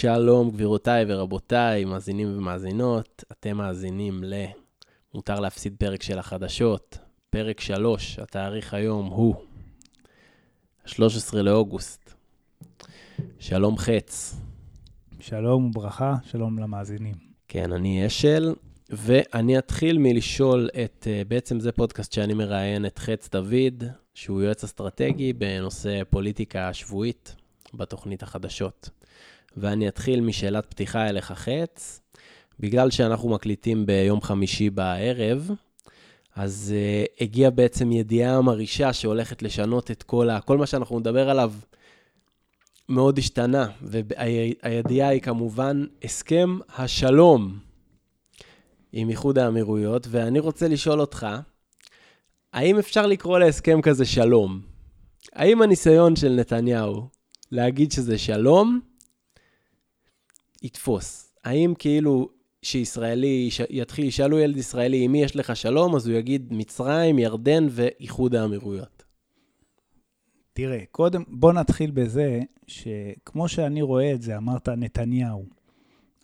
שלום, גבירותיי ורבותיי, מאזינים ומאזינות, אתם מאזינים ל... מותר להפסיד פרק של החדשות, פרק 3, התאריך היום הוא 13 לאוגוסט. שלום חץ. שלום וברכה, שלום למאזינים. כן, אני אשל, ואני אתחיל מלשאול את, אה, בעצם זה פודקאסט שאני מראיין את חץ דוד, שהוא יועץ אסטרטגי בנושא פוליטיקה שבועית בתוכנית החדשות. ואני אתחיל משאלת פתיחה אליך חץ. בגלל שאנחנו מקליטים ביום חמישי בערב, אז uh, הגיעה בעצם ידיעה מרעישה שהולכת לשנות את כל ה... כל מה שאנחנו נדבר עליו מאוד השתנה, והידיעה היא כמובן הסכם השלום עם איחוד האמירויות, ואני רוצה לשאול אותך, האם אפשר לקרוא להסכם כזה שלום? האם הניסיון של נתניהו להגיד שזה שלום, יתפוס? האם כאילו שישראלי יתחיל, ישאלו ילד ישראלי, עם מי יש לך שלום, אז הוא יגיד מצרים, ירדן ואיחוד האמירויות. תראה, קודם, בוא נתחיל בזה שכמו שאני רואה את זה, אמרת נתניהו.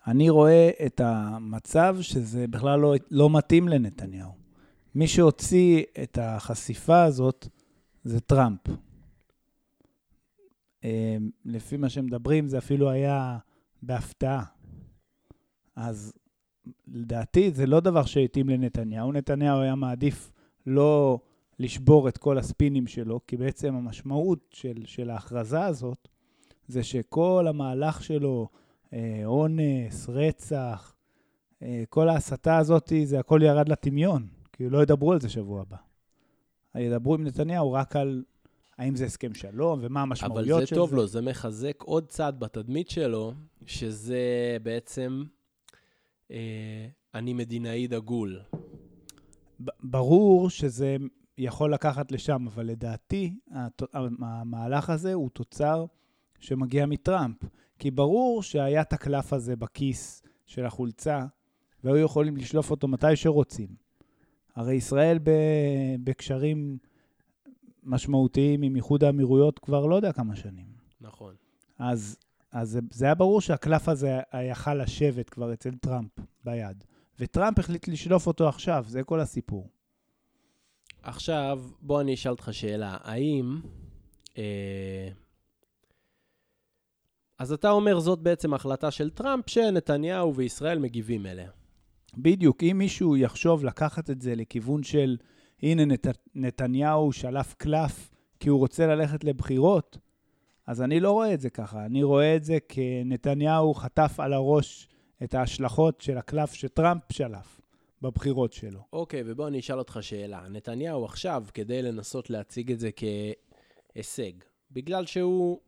אני רואה את המצב שזה בכלל לא, לא מתאים לנתניהו. מי שהוציא את החשיפה הזאת זה טראמפ. אה, לפי מה שמדברים, זה אפילו היה בהפתעה. אז לדעתי זה לא דבר שהתאים לנתניהו. נתניהו היה מעדיף לא לשבור את כל הספינים שלו, כי בעצם המשמעות של, של ההכרזה הזאת זה שכל המהלך שלו, אה, אונס, רצח, אה, כל ההסתה הזאת, זה הכל ירד לטמיון, כי לא ידברו על זה שבוע הבא. ידברו עם נתניהו רק על האם זה הסכם שלום ומה המשמעויות של זה. אבל זה טוב לו, זה מחזק עוד צד בתדמית שלו, שזה בעצם אה, אני מדינאי דגול. ברור שזה יכול לקחת לשם, אבל לדעתי המהלך הזה הוא תוצר שמגיע מטראמפ. כי ברור שהיה את הקלף הזה בכיס של החולצה, והיו יכולים לשלוף אותו מתי שרוצים. הרי ישראל בקשרים משמעותיים עם איחוד האמירויות כבר לא יודע כמה שנים. נכון. אז אז זה היה ברור שהקלף הזה יכל לשבת כבר אצל טראמפ ביד. וטראמפ החליט לשלוף אותו עכשיו, זה כל הסיפור. עכשיו, בוא אני אשאל אותך שאלה. האם... אה, אז אתה אומר זאת בעצם החלטה של טראמפ שנתניהו וישראל מגיבים אליה. בדיוק. אם מישהו יחשוב לקחת את זה לכיוון של, הנה נת, נתניהו שלף קלף כי הוא רוצה ללכת לבחירות, אז אני לא רואה את זה ככה, אני רואה את זה כנתניהו חטף על הראש את ההשלכות של הקלף שטראמפ שלף בבחירות שלו. אוקיי, okay, ובוא אני אשאל אותך שאלה. נתניהו עכשיו, כדי לנסות להציג את זה כהישג, בגלל שהוא,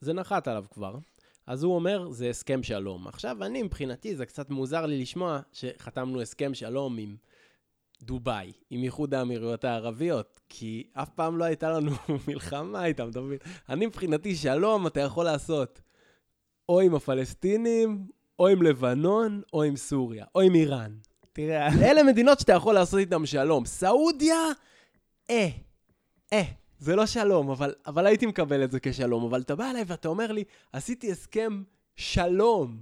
זה נחת עליו כבר, אז הוא אומר, זה הסכם שלום. עכשיו, אני, מבחינתי, זה קצת מוזר לי לשמוע שחתמנו הסכם שלום עם... דובאי, עם איחוד האמירויות הערביות, כי אף פעם לא הייתה לנו מלחמה איתם, אתה מבין? אני מבחינתי, שלום אתה יכול לעשות או עם הפלסטינים, או עם לבנון, או עם סוריה, או עם איראן. תראה, אלה מדינות שאתה יכול לעשות איתן שלום. סעודיה, אה, אה. זה לא שלום, אבל, אבל הייתי מקבל את זה כשלום. אבל אתה בא אליי ואתה אומר לי, עשיתי הסכם שלום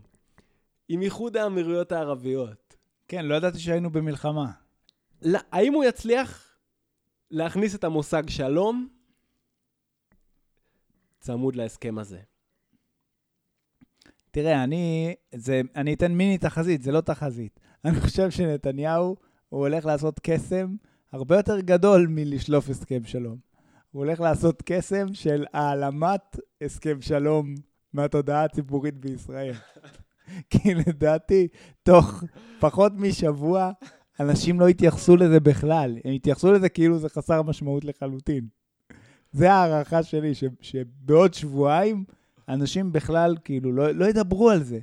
עם איחוד האמירויות הערביות. כן, לא ידעתי שהיינו במלחמה. האם הוא יצליח להכניס את המושג שלום צמוד להסכם הזה? תראה, אני, זה, אני אתן מיני תחזית, זה לא תחזית. אני חושב שנתניהו, הוא הולך לעשות קסם הרבה יותר גדול מלשלוף הסכם שלום. הוא הולך לעשות קסם של העלמת הסכם שלום מהתודעה הציבורית בישראל. כי לדעתי, תוך פחות משבוע, אנשים לא התייחסו לזה בכלל, הם התייחסו לזה כאילו זה חסר משמעות לחלוטין. זה הערכה שלי, ש, שבעוד שבועיים אנשים בכלל כאילו לא, לא ידברו על זה.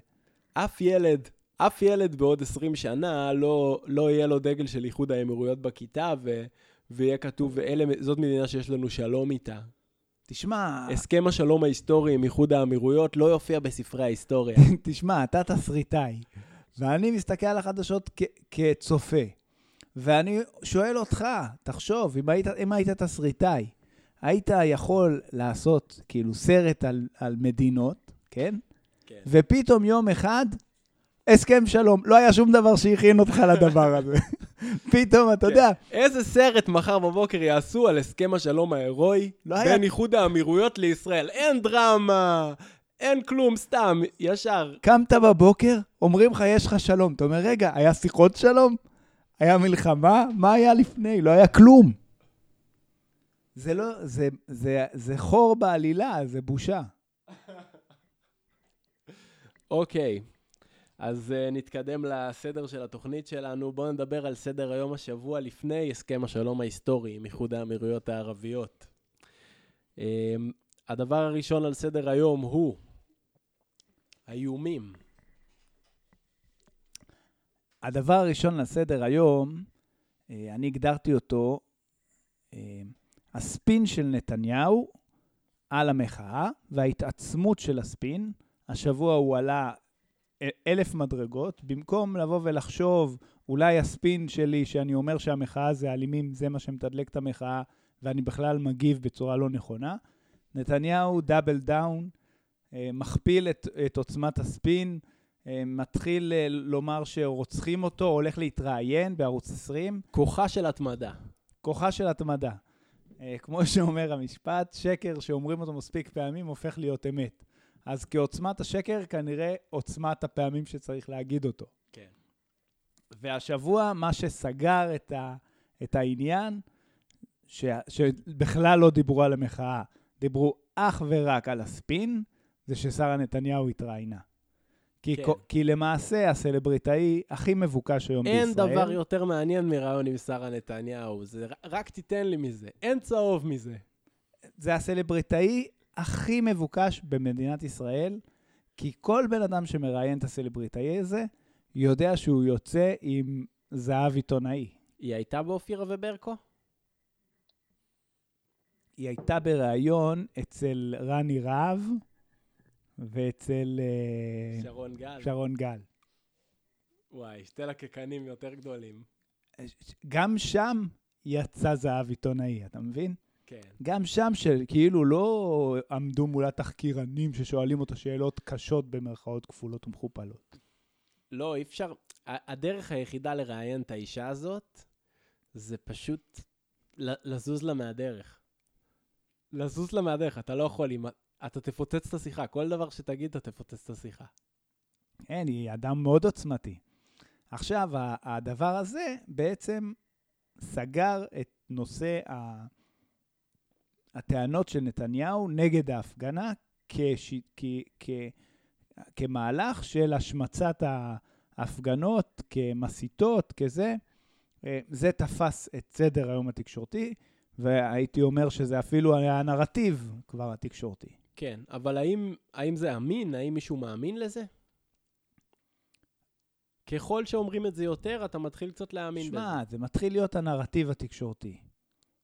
אף ילד, אף ילד בעוד 20 שנה לא, לא יהיה לו דגל של איחוד האמירויות בכיתה, ו, ויהיה כתוב, ואלה, זאת מדינה שיש לנו שלום איתה. תשמע... הסכם השלום ההיסטורי עם איחוד האמירויות לא יופיע בספרי ההיסטוריה. תשמע, אתה תסריטאי. ואני מסתכל על החדשות כצופה, ואני שואל אותך, תחשוב, אם היית, אם היית תסריטאי, היית יכול לעשות כאילו סרט על, על מדינות, כן? כן. ופתאום יום אחד, הסכם שלום. לא היה שום דבר שהכין אותך לדבר הזה. פתאום, אתה כן. יודע, איזה סרט מחר בבוקר יעשו על הסכם השלום ההירואי לא בין איחוד האמירויות לישראל? אין דרמה, אין כלום, סתם, ישר. קמת בבוקר, אומרים לך, יש לך שלום. אתה אומר, רגע, היה שיחות שלום? היה מלחמה? מה היה לפני? לא היה כלום. זה לא, זה, זה, זה חור בעלילה, זה בושה. אוקיי, אז uh, נתקדם לסדר של התוכנית שלנו. בואו נדבר על סדר היום השבוע לפני הסכם השלום ההיסטורי עם איחוד האמירויות הערביות. Um, הדבר הראשון על סדר היום הוא האיומים. הדבר הראשון לסדר היום, אה, אני הגדרתי אותו, אה, הספין של נתניהו על המחאה וההתעצמות של הספין. השבוע הוא עלה אלף מדרגות. במקום לבוא ולחשוב, אולי הספין שלי, שאני אומר שהמחאה זה אלימים, זה מה שמתדלק את המחאה, ואני בכלל מגיב בצורה לא נכונה, נתניהו דאבל דאון, מכפיל את, את עוצמת הספין, אה, מתחיל אה, לומר שרוצחים אותו, הולך להתראיין בערוץ 20, כוחה של התמדה. כוחה של התמדה. אה, כמו שאומר המשפט, שקר שאומרים אותו מספיק פעמים הופך להיות אמת. אז כעוצמת השקר, כנראה עוצמת הפעמים שצריך להגיד אותו. כן. והשבוע, מה שסגר את, ה, את העניין, ש, שבכלל לא דיברו על המחאה, דיברו אך ורק על הספין, זה ששרה נתניהו התראיינה. כי, כן. כי למעשה הסלבריטאי הכי מבוקש היום אין בישראל... דבר יותר מעניין מרעיון עם שרה נתניהו. זה רק תיתן לי מזה. אין צהוב מזה. זה הסלבריטאי הכי מבוקש במדינת ישראל, כי כל בן אדם שמראיין את הסלבריטאי הזה, יודע שהוא יוצא עם זהב עיתונאי. היא הייתה באופירה וברקו? היא הייתה בריאיון אצל רני רהב ואצל אה, שרון גל. שרון גל. וואי, שתי לקקנים יותר גדולים. גם שם יצא זהב עיתונאי, אתה מבין? כן. גם שם שכאילו לא עמדו מול התחקירנים ששואלים אותו שאלות קשות במרכאות כפולות ומכופלות. לא, אי אפשר... הדרך היחידה לראיין את האישה הזאת, זה פשוט לזוז לה מהדרך. לזוז לה מהדרך, אתה לא יכול אם... אתה תפוצץ את השיחה, כל דבר שתגיד, אתה תפוצץ את השיחה. כן, היא אדם מאוד עוצמתי. עכשיו, הדבר הזה בעצם סגר את נושא. הטענות של נתניהו נגד ההפגנה כש... כ... כ... כמהלך של השמצת ההפגנות כמסיתות, כזה. אה, זה תפס את סדר היום התקשורתי, והייתי אומר שזה אפילו היה הנרטיב כבר התקשורתי. כן, אבל האם, האם זה אמין? האם מישהו מאמין לזה? ככל שאומרים את זה יותר, אתה מתחיל קצת להאמין בזה. שמע, זה מתחיל להיות הנרטיב התקשורתי,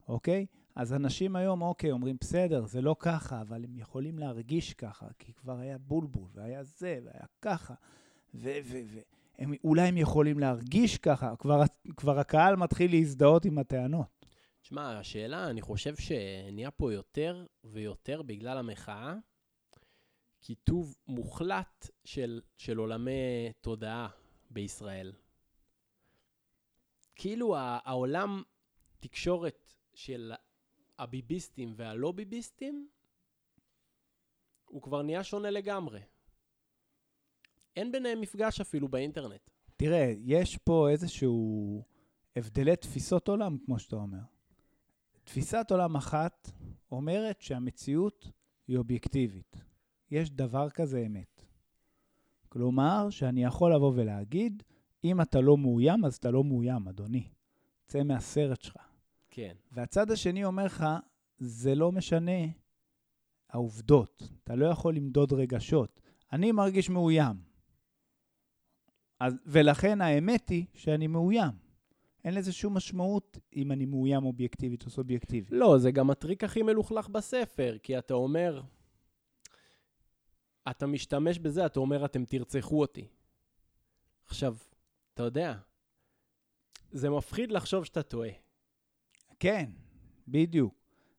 אוקיי? אז אנשים היום, אוקיי, אומרים, בסדר, זה לא ככה, אבל הם יכולים להרגיש ככה, כי כבר היה בולבול, והיה זה, והיה ככה, והם אולי הם יכולים להרגיש ככה, כבר, כבר הקהל מתחיל להזדהות עם הטענות. תשמע, השאלה, אני חושב שנהיה פה יותר ויותר בגלל המחאה, קיטוב מוחלט של, של עולמי תודעה בישראל. כאילו העולם תקשורת של הביביסטים והלא ביביסטים, הוא כבר נהיה שונה לגמרי. אין ביניהם מפגש אפילו באינטרנט. תראה, יש פה איזשהו הבדלי תפיסות עולם, כמו שאתה אומר. תפיסת עולם אחת אומרת שהמציאות היא אובייקטיבית. יש דבר כזה אמת. כלומר, שאני יכול לבוא ולהגיד, אם אתה לא מאוים, אז אתה לא מאוים, אדוני. צא מהסרט שלך. כן. והצד השני אומר לך, זה לא משנה העובדות. אתה לא יכול למדוד רגשות. אני מרגיש מאוים. אז, ולכן האמת היא שאני מאוים. אין לזה שום משמעות אם אני מאוים אובייקטיבית או סובייקטיבית. לא, זה גם הטריק הכי מלוכלך בספר, כי אתה אומר, אתה משתמש בזה, אתה אומר, אתם תרצחו אותי. עכשיו, אתה יודע, זה מפחיד לחשוב שאתה טועה. כן, בדיוק.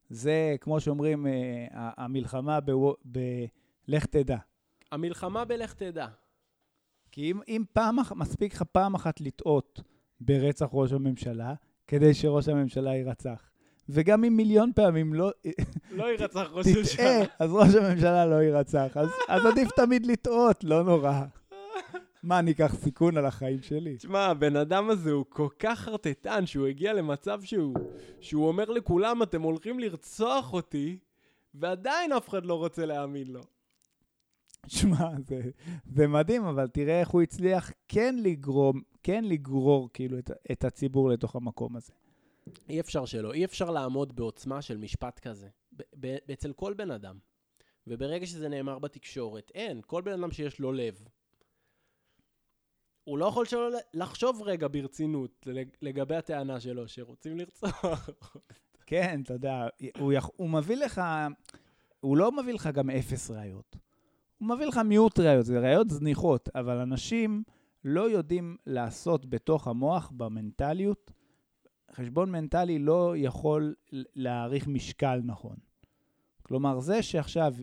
זה, כמו שאומרים, אה, המלחמה ב... ב... לך תדע. המלחמה בלך תדע. כי אם, אם פעם, מספיק לך פעם אחת לטעות ברצח ראש הממשלה, כדי שראש הממשלה יירצח. וגם אם מיליון פעמים לא לא יירצח ראש תטעה, אז ראש הממשלה לא יירצח. אז, אז עדיף תמיד לטעות, לא נורא. מה, אני אקח סיכון על החיים שלי? תשמע, הבן אדם הזה הוא כל כך חרטטן, שהוא הגיע למצב שהוא, שהוא אומר לכולם, אתם הולכים לרצוח אותי, ועדיין אף אחד לא רוצה להאמין לו. שמע, זה, זה מדהים, אבל תראה איך הוא הצליח כן לגרום, כן לגרור כאילו את, את הציבור לתוך המקום הזה. אי אפשר שלא, אי אפשר לעמוד בעוצמה של משפט כזה. ב- ב- אצל כל בן אדם. וברגע שזה נאמר בתקשורת, אין, כל בן אדם שיש לו לב. הוא לא יכול שלא לחשוב רגע ברצינות לג- לגבי הטענה שלו, שרוצים לרצוח. כן, אתה יודע, הוא, יכ... הוא מביא לך, הוא לא מביא לך גם אפס ראיות. הוא מביא לך מיעוט ראיות, זה ראיות זניחות, אבל אנשים לא יודעים לעשות בתוך המוח, במנטליות, חשבון מנטלי לא יכול להעריך משקל נכון. כלומר, זה שעכשיו,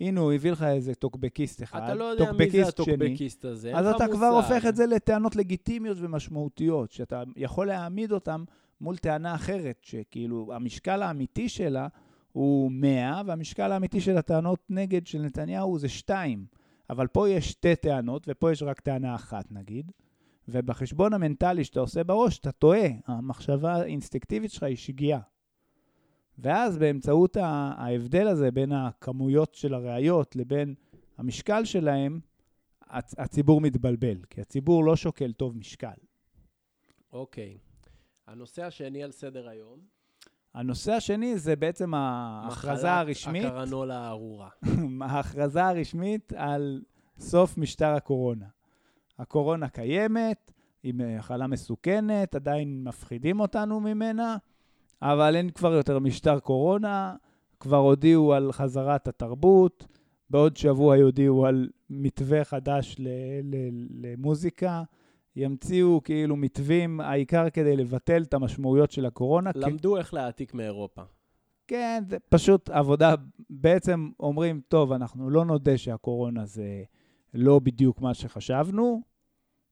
הנה הוא הביא לך איזה טוקבקיסט אחד, אתה לא יודע מי זה טוקבקיסט שני, הטוקבקיסט הזה, אז אתה כבר מושג. הופך את זה לטענות לגיטימיות ומשמעותיות, שאתה יכול להעמיד אותן מול טענה אחרת, שכאילו המשקל האמיתי שלה הוא 100, והמשקל האמיתי של הטענות נגד של נתניהו זה 2. אבל פה יש שתי טענות, ופה יש רק טענה אחת נגיד, ובחשבון המנטלי שאתה עושה בראש, אתה טועה. המחשבה האינסטינקטיבית שלך היא שגיאה. ואז באמצעות ההבדל הזה בין הכמויות של הראיות לבין המשקל שלהם, הצ- הציבור מתבלבל, כי הציבור לא שוקל טוב משקל. אוקיי. הנושא השני על סדר היום, הנושא השני זה בעצם ההכרזה הרשמית, הקרנולה הארורה. ההכרזה הרשמית על סוף משטר הקורונה. הקורונה קיימת, היא מחלה מסוכנת, עדיין מפחידים אותנו ממנה, אבל אין כבר יותר משטר קורונה, כבר הודיעו על חזרת התרבות, בעוד שבוע יודיעו על מתווה חדש ל- ל- למוזיקה, ימציאו כאילו מתווים, העיקר כדי לבטל את המשמעויות של הקורונה. למדו איך להעתיק מאירופה. כן, זה פשוט עבודה, בעצם אומרים, טוב, אנחנו לא נודה שהקורונה זה לא בדיוק מה שחשבנו,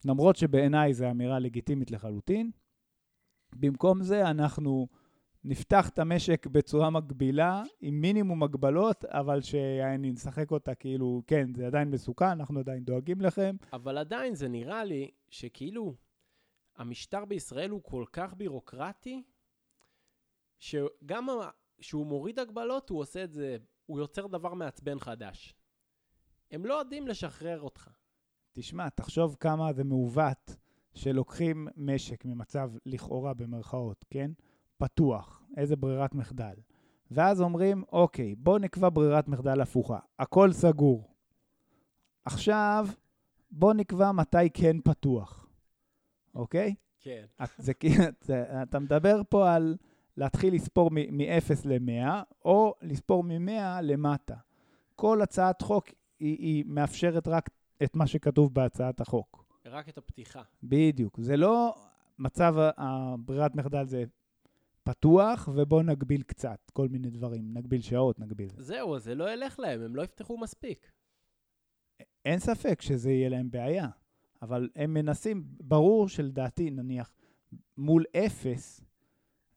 למרות שבעיניי זו אמירה לגיטימית לחלוטין. במקום זה אנחנו נפתח את המשק בצורה מקבילה, עם מינימום הגבלות, אבל שנשחק אותה כאילו, כן, זה עדיין מסוכן, אנחנו עדיין דואגים לכם. אבל עדיין זה נראה לי שכאילו המשטר בישראל הוא כל כך בירוקרטי, שגם כשהוא מוריד הגבלות, הוא עושה את זה, הוא יוצר דבר מעצבן חדש. הם לא יודעים לשחרר אותך. תשמע, תחשוב כמה זה מעוות שלוקחים משק ממצב לכאורה במרכאות, כן? פתוח, איזה ברירת מחדל. ואז אומרים, אוקיי, בואו נקבע ברירת מחדל הפוכה. הכל סגור. עכשיו, בואו נקבע מתי כן פתוח, אוקיי? כן. את, זה, זה, אתה מדבר פה על להתחיל לספור מ-0 ל-100, או לספור מ-100 למטה. כל הצעת חוק היא, היא מאפשרת רק את מה שכתוב בהצעת החוק. רק את הפתיחה. בדיוק. זה לא מצב הברירת מחדל זה פתוח, ובואו נגביל קצת, כל מיני דברים. נגביל שעות, נגביל. זהו, זה לא ילך להם, הם לא יפתחו מספיק. אין ספק שזה יהיה להם בעיה, אבל הם מנסים, ברור שלדעתי, נניח, מול אפס,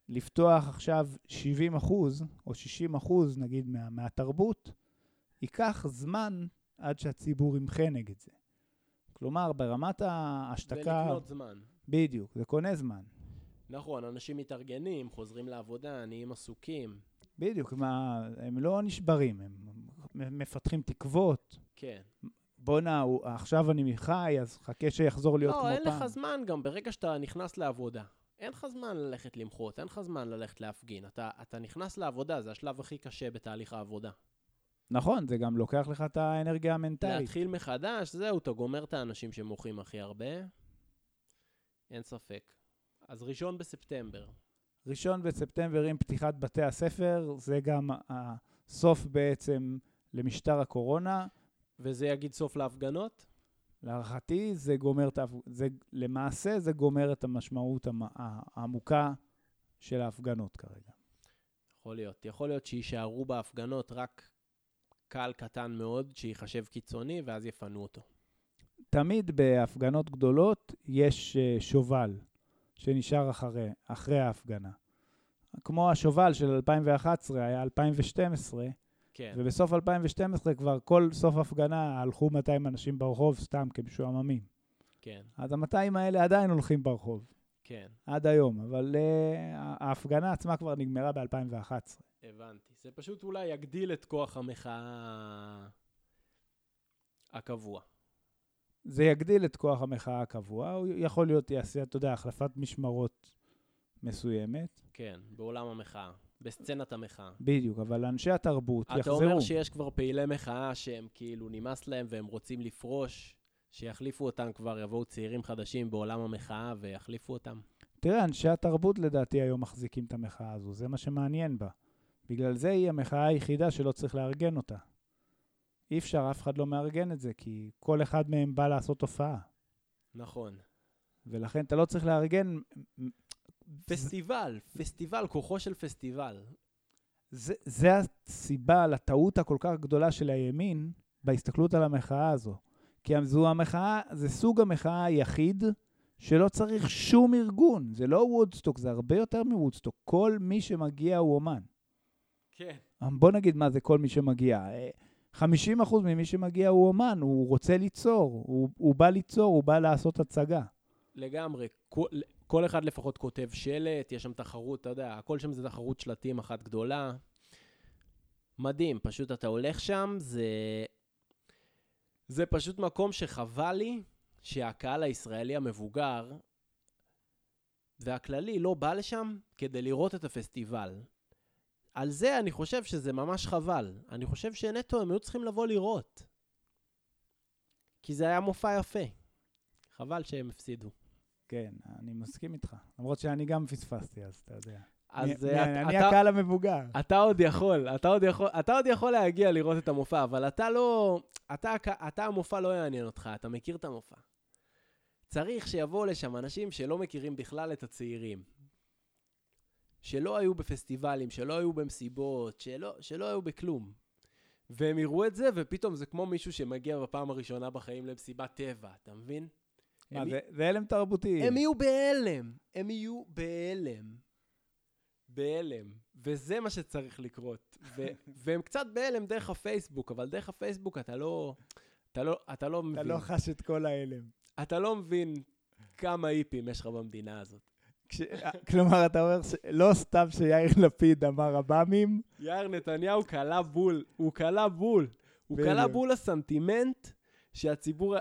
לפתוח עכשיו 70 אחוז, או 60 אחוז, נגיד, מה, מהתרבות, ייקח זמן עד שהציבור ימחה נגד זה. כלומר, ברמת ההשתקה... ולקנות זמן. בדיוק, זה קונה זמן. נכון, אנשים מתארגנים, חוזרים לעבודה, נהיים עסוקים. בדיוק, מה, הם לא נשברים, הם מפתחים תקוות. כן. בואנה, עכשיו אני חי, אז חכה שיחזור להיות כמו לא, פעם. אין לך זמן גם ברגע שאתה נכנס לעבודה. אין לך זמן ללכת למחות, אין לך זמן ללכת להפגין. אתה, אתה נכנס לעבודה, זה השלב הכי קשה בתהליך העבודה. נכון, זה גם לוקח לך את האנרגיה המנטלית. להתחיל מחדש, זהו, אתה גומר את האנשים שמוחים הכי הרבה. אין ספק. אז ראשון בספטמבר. ראשון בספטמבר עם פתיחת בתי הספר, זה גם הסוף בעצם למשטר הקורונה. וזה יגיד סוף להפגנות? להערכתי זה גומר את ההפ... זה, למעשה זה גומר את המשמעות העמוקה של ההפגנות כרגע. יכול להיות. יכול להיות שיישארו בהפגנות רק קהל קטן מאוד שיחשב קיצוני, ואז יפנו אותו. תמיד בהפגנות גדולות יש אה, שובל שנשאר אחרי, אחרי ההפגנה. כמו השובל של 2011, היה 2012, כן, ובסוף 2012 כבר כל סוף הפגנה הלכו 200 אנשים ברחוב סתם כמשועממים. כן, אז ה-200 האלה עדיין הולכים ברחוב, כן, עד היום, אבל uh, ההפגנה עצמה כבר נגמרה ב-2011. הבנתי. זה פשוט אולי יגדיל את כוח המחאה הקבוע. זה יגדיל את כוח המחאה הקבוע, הוא יכול להיות, יעשה, אתה יודע, החלפת משמרות מסוימת, כן, בעולם המחאה, בסצנת המחאה. בדיוק, אבל אנשי התרבות אתה יחזרו. אומר שיש כבר פעילי מחאה שהם כאילו נמאס להם והם רוצים לפרוש, שיחליפו אותם כבר, יבואו צעירים חדשים בעולם המחאה ויחליפו אותם? תראה, אנשי התרבות לדעתי היום מחזיקים את המחאה הזו, זה מה שמעניין בה. בגלל זה היא המחאה היחידה שלא צריך לארגן אותה. אי אפשר, אף אחד לא מארגן את זה, כי כל אחד מהם בא לעשות הופעה. נכון. ולכן אתה לא צריך לארגן... פסטיבל, פסטיבל, כוחו של פסטיבל. זה, זה הסיבה לטעות הכל כך גדולה של הימין בהסתכלות על המחאה הזו. כי זו המחאה, זה סוג המחאה היחיד שלא צריך שום ארגון. זה לא וודסטוק, זה הרבה יותר מוודסטוק. כל מי שמגיע הוא אומן. כן. בוא נגיד מה זה כל מי שמגיע. אה, 50% ממי שמגיע הוא אומן, הוא רוצה ליצור, הוא, הוא בא ליצור, הוא בא לעשות הצגה. לגמרי. כל, כל אחד לפחות כותב שלט, יש שם תחרות, אתה יודע, הכל שם זה תחרות שלטים אחת גדולה. מדהים, פשוט אתה הולך שם, זה... זה פשוט מקום שחבל לי שהקהל הישראלי המבוגר והכללי לא בא לשם כדי לראות את הפסטיבל. על זה אני חושב שזה ממש חבל. אני חושב שנטו הם היו צריכים לבוא לראות. כי זה היה מופע יפה. חבל שהם הפסידו. כן, אני מסכים איתך. למרות שאני גם פספסתי, אז אתה יודע. אז אני, אה, אני אתה, הקהל המבוגר. אתה עוד יכול, אתה עוד יכול, אתה עוד יכול להגיע לראות את המופע, אבל אתה לא, אתה, אתה המופע לא יעניין אותך, אתה מכיר את המופע. צריך שיבואו לשם אנשים שלא מכירים בכלל את הצעירים. שלא היו בפסטיבלים, שלא היו במסיבות, שלא, שלא היו בכלום. והם יראו את זה, ופתאום זה כמו מישהו שמגיע בפעם הראשונה בחיים למסיבת טבע, אתה מבין? מה, זה, זה הלם תרבותי. הם יהיו בהלם, הם יהיו בהלם. בהלם. וזה מה שצריך לקרות. ו- והם קצת בהלם דרך הפייסבוק, אבל דרך הפייסבוק אתה לא... אתה לא, אתה לא מבין. אתה לא חש את כל ההלם. אתה לא מבין כמה היפים יש לך במדינה הזאת. כש... כלומר, אתה אומר שלא סתם שיאיר לפיד אמר עב"מים, יאיר נתניהו קלע בול, הוא קלע בול. הוא. קלע בול הסנטימנט שהציבור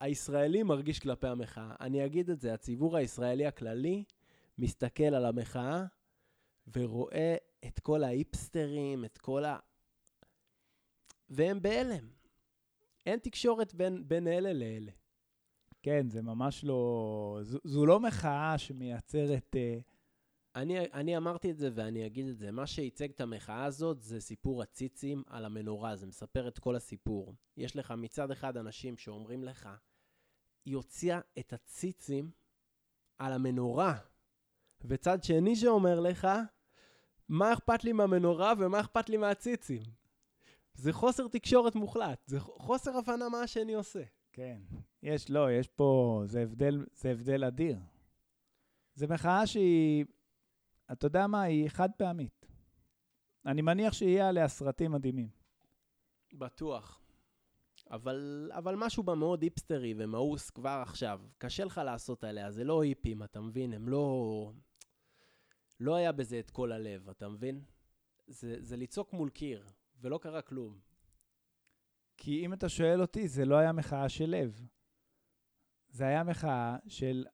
הישראלי מרגיש כלפי המחאה. אני אגיד את זה, הציבור הישראלי הכללי מסתכל על המחאה ורואה את כל ההיפסטרים, את כל ה... והם בהלם. אין תקשורת בין, בין אלה לאלה. כן, זה ממש לא... זו, זו לא מחאה שמייצרת... אה, אני, אני אמרתי את זה ואני אגיד את זה. מה שייצג את המחאה הזאת זה סיפור הציצים על המנורה, זה מספר את כל הסיפור. יש לך מצד אחד אנשים שאומרים לך, היא הוציאה את הציצים על המנורה. וצד שני שאומר לך, מה אכפת לי מהמנורה ומה אכפת לי מהציצים? זה חוסר תקשורת מוחלט, זה חוסר הבנה מה השני עושה. כן. יש, לא, יש פה... זה הבדל, זה הבדל אדיר. זו מחאה שהיא... אתה יודע מה? היא חד פעמית. אני מניח שיהיה עליה סרטים מדהימים. בטוח. אבל, אבל משהו בה מאוד היפסטרי ומאוס כבר עכשיו. קשה לך לעשות עליה, זה לא היפים, אתה מבין? הם לא... לא היה בזה את כל הלב, אתה מבין? זה, זה לצעוק מול קיר, ולא קרה כלום. כי אם אתה שואל אותי, זה לא היה מחאה של לב. זה היה מחאה של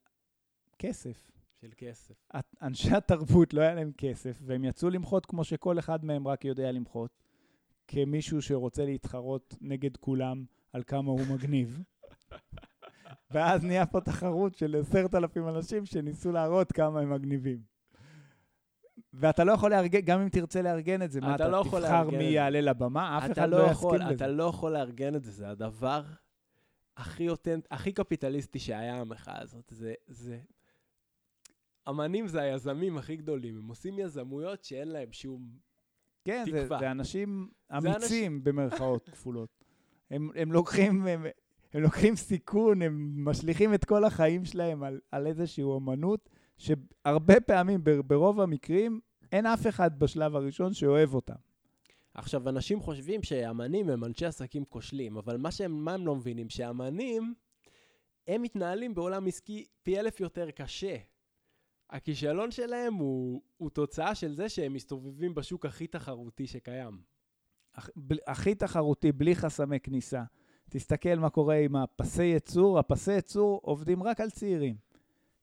כסף. של כסף. אנשי התרבות לא היה להם כסף, והם יצאו למחות כמו שכל אחד מהם רק יודע למחות, כמישהו שרוצה להתחרות נגד כולם על כמה הוא מגניב. ואז נהיה פה תחרות של עשרת אלפים אנשים שניסו להראות כמה הם מגניבים. ואתה לא יכול לארגן, גם אם תרצה לארגן את זה, מה, אתה אתה לא תבחר מי. יעלה לבמה? אף אתה אחד לא לא יכול, יסכים אתה לזה. לא יכול לארגן את זה, זה הדבר הכי אותנט, הכי קפיטליסטי שהיה המחאה הזאת. זה, זה... אמנים זה היזמים הכי גדולים, הם עושים יזמויות שאין להם שום... כן, זה, תקווה. זה אנשים זה אמיצים במרכאות כפולות. הם, הם, לוקחים, הם, הם לוקחים סיכון, הם משליכים את כל החיים שלהם על, על איזושהי אומנות, שהרבה פעמים, בר- ברוב המקרים, אין אף אחד בשלב הראשון שאוהב אותם. עכשיו, אנשים חושבים שאמנים הם אנשי עסקים כושלים, אבל מה שהם, מה הם לא מבינים? שאמנים, הם מתנהלים בעולם עסקי פי אלף יותר קשה. הכישלון שלהם הוא, הוא תוצאה של זה שהם מסתובבים בשוק הכי תחרותי שקיים. הכ- ב- הכי תחרותי, בלי חסמי כניסה. תסתכל מה קורה עם הפסי ייצור, הפסי ייצור עובדים רק על צעירים.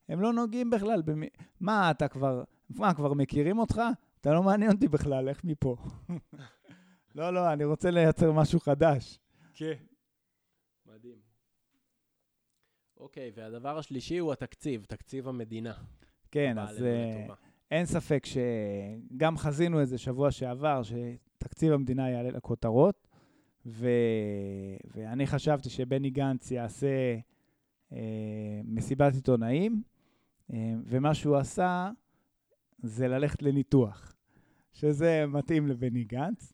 הם לא נוגעים בכלל במי... מה, אתה כבר... מה, כבר מכירים אותך? אתה לא מעניין אותי בכלל, לך מפה. לא, לא, אני רוצה לייצר משהו חדש. כן. מדהים. אוקיי, והדבר השלישי הוא התקציב, תקציב המדינה. כן, אז אה. אין ספק שגם חזינו איזה שבוע שעבר, שתקציב המדינה יעלה לכותרות, ו... ואני חשבתי שבני גנץ יעשה אה, מסיבת עיתונאים, אה, ומה שהוא עשה זה ללכת לניתוח, שזה מתאים לבני גנץ.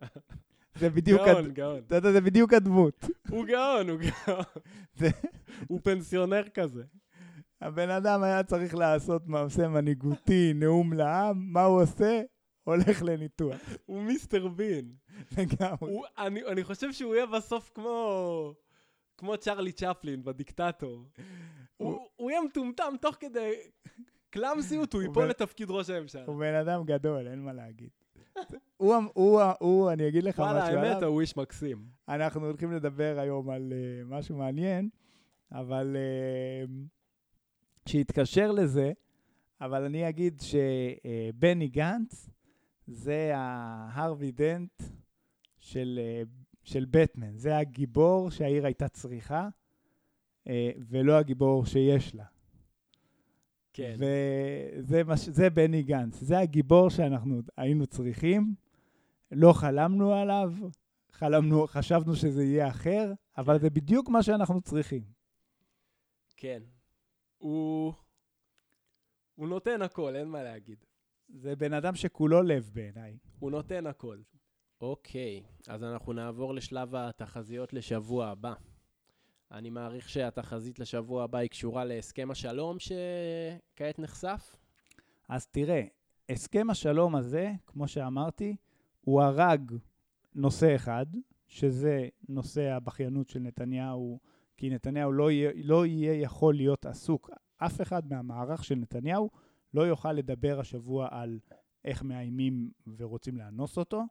זה בדיוק, גאון, הד... גאון. אתה יודע, זה בדיוק הדמות. הוא גאון, הוא גאון. הוא פנסיונר כזה. הבן אדם היה צריך לעשות מעשה מנהיגותי, נאום לעם, מה הוא עושה? הולך לניתוח. הוא מיסטר בין. לגמרי. הוא, אני, אני חושב שהוא יהיה בסוף כמו, כמו צ'רלי צ'פלין בדיקטטור. הוא, הוא יהיה מטומטם תוך כדי קלאמסיות, הוא ייפול לתפקיד ראש הממשלה. הוא בן אדם גדול, אין מה להגיד. הוא, הוא, הוא, אני אגיד לך וואלה, משהו האמת, עליו. הוא איש מקסים. אנחנו הולכים לדבר היום על uh, משהו מעניין, אבל uh, שיתקשר לזה, אבל אני אגיד שבני גנץ זה ההרווי דנט של, uh, של בטמן. זה הגיבור שהעיר הייתה צריכה, uh, ולא הגיבור שיש לה. כן. וזה מש... זה בני גנץ, זה הגיבור שאנחנו היינו צריכים, לא חלמנו עליו, חלמנו, חשבנו שזה יהיה אחר, אבל זה בדיוק מה שאנחנו צריכים. כן. הוא... הוא נותן הכל, אין מה להגיד. זה בן אדם שכולו לב בעיניי. הוא נותן הכל. אוקיי, אז אנחנו נעבור לשלב התחזיות לשבוע הבא. אני מעריך שהתחזית לשבוע הבא היא קשורה להסכם השלום שכעת נחשף. אז תראה, הסכם השלום הזה, כמו שאמרתי, הוא הרג נושא אחד, שזה נושא הבכיינות של נתניהו, כי נתניהו לא יהיה, לא יהיה יכול להיות עסוק, אף אחד מהמערך של נתניהו לא יוכל לדבר השבוע על איך מאיימים ורוצים לאנוס אותו,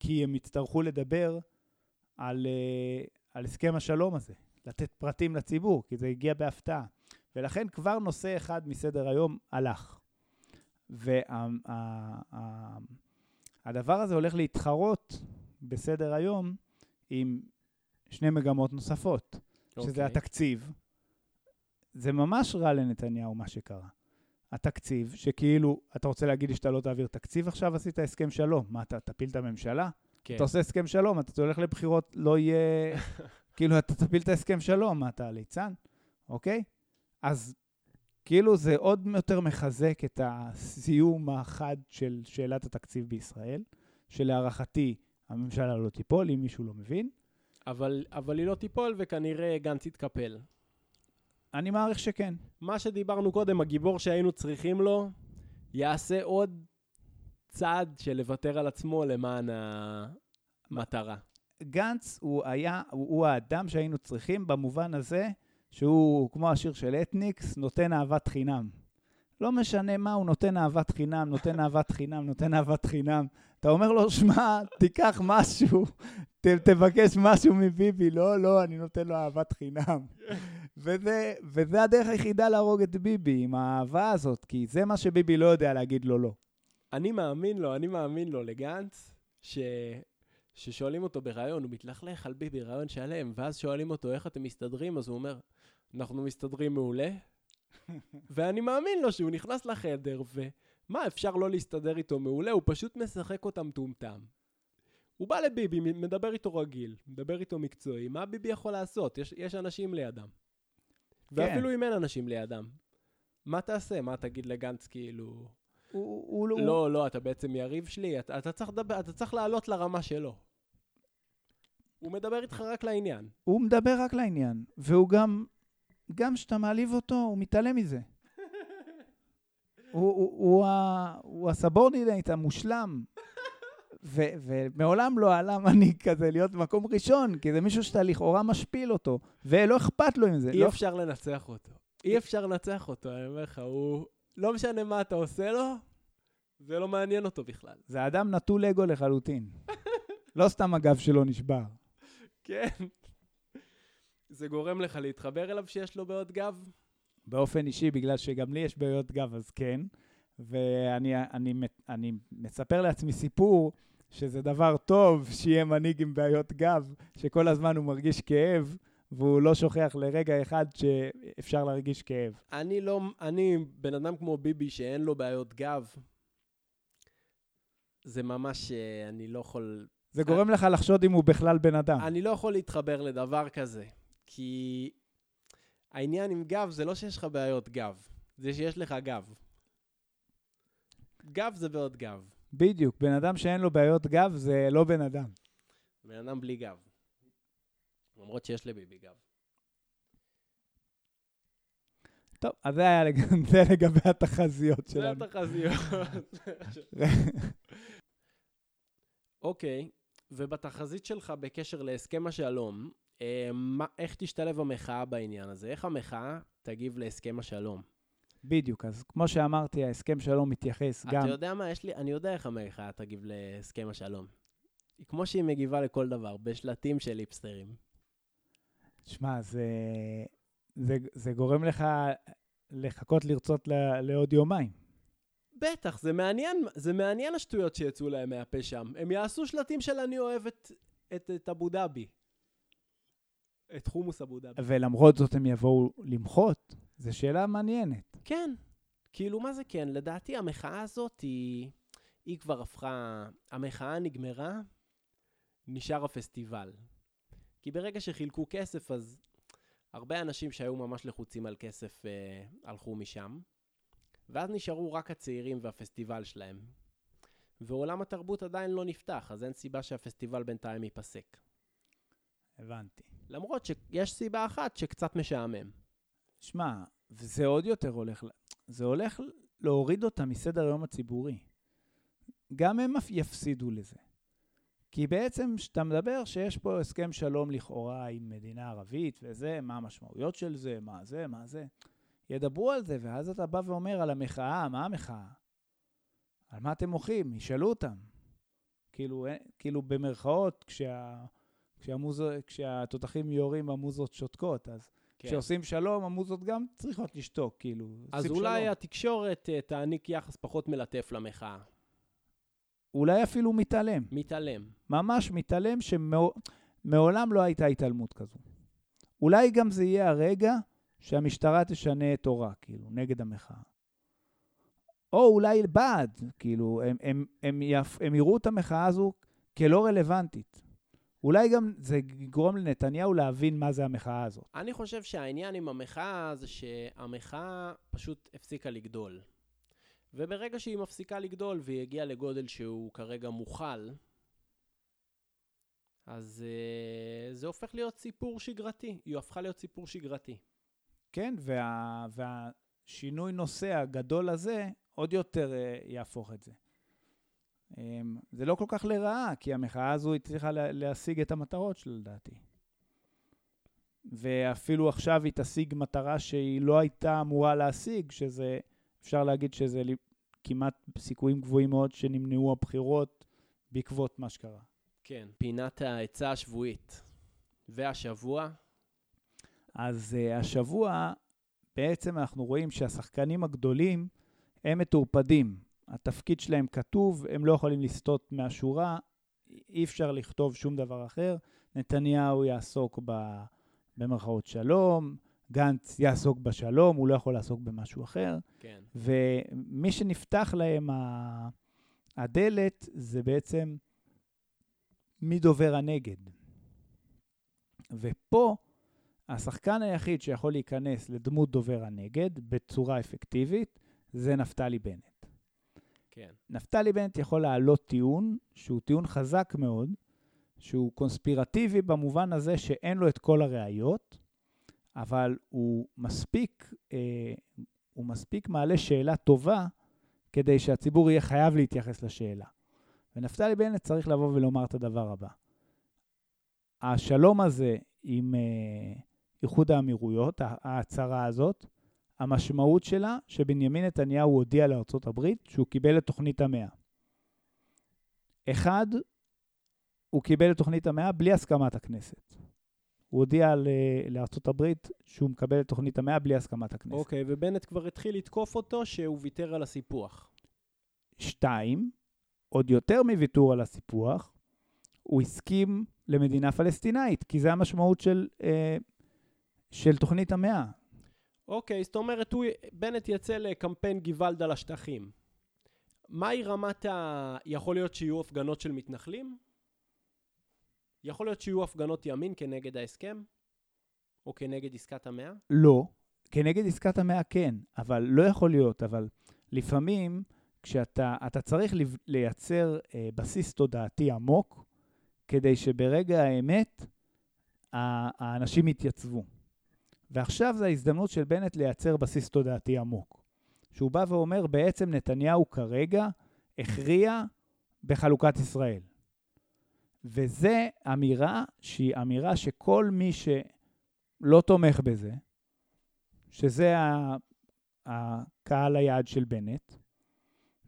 כי הם יצטרכו לדבר על, אה, על הסכם השלום הזה, לתת פרטים לציבור, כי זה הגיע בהפתעה. ולכן כבר נושא אחד מסדר היום הלך. והדבר הזה הולך להתחרות בסדר היום עם שני מגמות נוספות, שזה אוקיי. התקציב. זה ממש רע לנתניהו מה שקרה. התקציב, שכאילו, אתה רוצה להגיד לי שאתה לא תעביר תקציב עכשיו, עשית הסכם שלום. מה, אתה תפיל את הממשלה? כן. אתה עושה הסכם שלום, אתה הולך לבחירות, לא יהיה... כאילו, אתה תפיל את ההסכם שלום, אתה ליצן? אוקיי? אז כאילו זה עוד יותר מחזק את הסיום החד של שאלת התקציב בישראל, שלהערכתי הממשלה לא תיפול, אם מישהו לא מבין. אבל, אבל היא לא תיפול וכנראה גנץ יתקפל. אני מעריך שכן. מה שדיברנו קודם, הגיבור שהיינו צריכים לו, יעשה עוד צעד של לוותר על עצמו למען המטרה. גנץ הוא היה, הוא, הוא האדם שהיינו צריכים במובן הזה שהוא, כמו השיר של אתניקס, נותן אהבת חינם. לא משנה מה, הוא נותן אהבת חינם, נותן אהבת חינם, נותן אהבת חינם. אתה אומר לו, שמע, תיקח משהו, ת, תבקש משהו מביבי. לא, לא, אני נותן לו אהבת חינם. וזה, וזה הדרך היחידה להרוג את ביבי, עם האהבה הזאת, כי זה מה שביבי לא יודע להגיד לו לא. אני מאמין לו, אני מאמין לו לגנץ, ש... ששואלים אותו בריאיון, הוא מתלכלך על ביבי, רעיון שלם, ואז שואלים אותו איך אתם מסתדרים, אז הוא אומר, אנחנו מסתדרים מעולה. ואני מאמין לו שהוא נכנס לחדר, ומה, אפשר לא להסתדר איתו מעולה? הוא פשוט משחק אותה מטומטם. הוא בא לביבי, מדבר איתו רגיל, מדבר איתו מקצועי, מה ביבי יכול לעשות? יש, יש אנשים לידם. ואפילו אם אין אנשים לידם. מה תעשה? מה תגיד לגנץ כאילו... הוא, הוא, הוא, לא, לא, אתה בעצם יריב שלי, אתה, אתה, צריך, לדבר, אתה צריך לעלות לרמה שלו. הוא מדבר איתך רק לעניין. הוא מדבר רק לעניין, והוא גם, גם כשאתה מעליב אותו, הוא מתעלם מזה. הוא, הוא, הוא, ה- הוא הסבורדינט המושלם. ו- ומעולם לא עלה מנהיג כזה להיות במקום ראשון, כי זה מישהו שאתה לכאורה משפיל אותו, ולא אכפת לו עם זה. אי לא, אפשר לנצח אותו. אי אפשר לנצח אותו, אני אומר לך, הוא... לא משנה מה אתה עושה לו, זה לא מעניין אותו בכלל. זה אדם נטול אגו לחלוטין. לא סתם הגב שלו נשבר. כן. זה גורם לך להתחבר אליו שיש לו בעיות גב? באופן אישי, בגלל שגם לי יש בעיות גב, אז כן. ואני אני, אני מספר לעצמי סיפור שזה דבר טוב שיהיה מנהיג עם בעיות גב, שכל הזמן הוא מרגיש כאב, והוא לא שוכח לרגע אחד שאפשר להרגיש כאב. אני לא... אני בן אדם כמו ביבי שאין לו בעיות גב. זה ממש... אה, אני לא יכול... זה גורם לך לחשוד אם הוא בכלל בן אדם. אני לא יכול להתחבר לדבר כזה, כי העניין עם גב זה לא שיש לך בעיות גב, זה שיש לך גב. גב זה בעיות גב. בדיוק, בן אדם שאין לו בעיות גב זה לא בן אדם. בן אדם בלי גב. למרות שיש לביבי גב. טוב, אז זה היה. זה לגבי התחזיות זה שלנו. התחזיות. אוקיי, ובתחזית שלך בקשר להסכם השלום, אה, מה, איך תשתלב המחאה בעניין הזה? איך המחאה תגיב להסכם השלום? בדיוק, אז כמו שאמרתי, ההסכם שלום מתייחס גם... אתה יודע מה, יש לי, אני יודע איך המחאה תגיב להסכם השלום. היא כמו שהיא מגיבה לכל דבר, בשלטים של היפסטרים. תשמע, זה, זה, זה גורם לך לחכות לרצות ל, לעוד יומיים. בטח, זה מעניין, זה מעניין השטויות שיצאו להם מהפה שם. הם יעשו שלטים של אני אוהב את, את, את אבו דאבי. את חומוס אבו דאבי. ולמרות זאת הם יבואו למחות? זו שאלה מעניינת. כן. כאילו, מה זה כן? לדעתי המחאה הזאת היא, היא כבר הפכה... המחאה נגמרה, נשאר הפסטיבל. כי ברגע שחילקו כסף, אז הרבה אנשים שהיו ממש לחוצים על כסף אה, הלכו משם, ואז נשארו רק הצעירים והפסטיבל שלהם. ועולם התרבות עדיין לא נפתח, אז אין סיבה שהפסטיבל בינתיים ייפסק. הבנתי. למרות שיש סיבה אחת שקצת משעמם. שמע, וזה עוד יותר הולך, זה הולך להוריד אותם מסדר היום הציבורי. גם הם יפסידו לזה. כי בעצם כשאתה מדבר שיש פה הסכם שלום לכאורה עם מדינה ערבית וזה, מה המשמעויות של זה, מה זה, מה זה, ידברו על זה, ואז אתה בא ואומר על המחאה, מה המחאה? על מה אתם מוחים? ישאלו אותם. כאילו, אה, כאילו במרכאות, כשה, כשהמוז... כשהתותחים יורים, המוזות שותקות, אז כן. כשעושים שלום, המוזות גם צריכות לשתוק, כאילו. אז אולי שלום. התקשורת אה, תעניק יחס פחות מלטף למחאה. אולי אפילו מתעלם. מתעלם. ממש מתעלם שמעולם לא הייתה התעלמות כזו. אולי גם זה יהיה הרגע שהמשטרה תשנה את אורה, כאילו, נגד המחאה. או אולי בעד, כאילו, הם, הם, הם, יפ, הם יראו את המחאה הזו כלא רלוונטית. אולי גם זה יגרום לנתניהו להבין מה זה המחאה הזאת. אני חושב שהעניין עם המחאה זה שהמחאה פשוט הפסיקה לגדול. וברגע שהיא מפסיקה לגדול והיא הגיעה לגודל שהוא כרגע מוכל, אז uh, זה הופך להיות סיפור שגרתי. היא הפכה להיות סיפור שגרתי. כן, וה, והשינוי נושא הגדול הזה עוד יותר uh, יהפוך את זה. Um, זה לא כל כך לרעה, כי המחאה הזו הצליחה לה, להשיג את המטרות שלה, לדעתי. ואפילו עכשיו היא תשיג מטרה שהיא לא הייתה אמורה להשיג, שזה, אפשר להגיד שזה כמעט סיכויים גבוהים מאוד שנמנעו הבחירות בעקבות מה שקרה. כן. פינת העצה השבועית. והשבוע, אז uh, השבוע בעצם אנחנו רואים שהשחקנים הגדולים הם מטורפדים. התפקיד שלהם כתוב, הם לא יכולים לסטות מהשורה, אי אפשר לכתוב שום דבר אחר. נתניהו יעסוק ב, במרכאות שלום, גנץ יעסוק בשלום, הוא לא יכול לעסוק במשהו אחר. כן. ומי שנפתח להם ה- הדלת זה בעצם מי דובר הנגד. ופה השחקן היחיד שיכול להיכנס לדמות דובר הנגד בצורה אפקטיבית זה נפתלי בנט. כן. נפתלי בנט יכול להעלות טיעון שהוא טיעון חזק מאוד, שהוא קונספירטיבי במובן הזה שאין לו את כל הראיות, אבל הוא מספיק, אה, הוא מספיק מעלה שאלה טובה כדי שהציבור יהיה חייב להתייחס לשאלה. ונפתלי בנט צריך לבוא ולומר את הדבר הבא. השלום הזה עם אה, איחוד האמירויות, ההצהרה הזאת, המשמעות שלה שבנימין נתניהו הודיע לארצות הברית שהוא קיבל את תוכנית המאה. אחד, הוא קיבל את תוכנית המאה בלי הסכמת הכנסת. הוא הודיע הברית שהוא מקבל את תוכנית המאה בלי הסכמת הכנסת. אוקיי, okay, ובנט כבר התחיל לתקוף אותו שהוא ויתר על הסיפוח. שתיים, עוד יותר מוויתור על הסיפוח, הוא הסכים למדינה פלסטינאית, כי זה המשמעות של, אה, של תוכנית המאה. אוקיי, זאת אומרת, הוא, בנט יצא לקמפיין גוואלד על השטחים. מהי רמת ה... יכול להיות שיהיו הפגנות של מתנחלים? יכול להיות שיהיו הפגנות ימין כנגד ההסכם? או כנגד עסקת המאה? לא. כנגד עסקת המאה כן, אבל לא יכול להיות. אבל לפעמים, כשאתה צריך לייצר אה, בסיס תודעתי עמוק, כדי שברגע האמת האנשים יתייצבו. ועכשיו זו ההזדמנות של בנט לייצר בסיס תודעתי עמוק. שהוא בא ואומר, בעצם נתניהו כרגע הכריע בחלוקת ישראל. וזו אמירה שהיא אמירה שכל מי שלא תומך בזה, שזה הקהל היעד של בנט,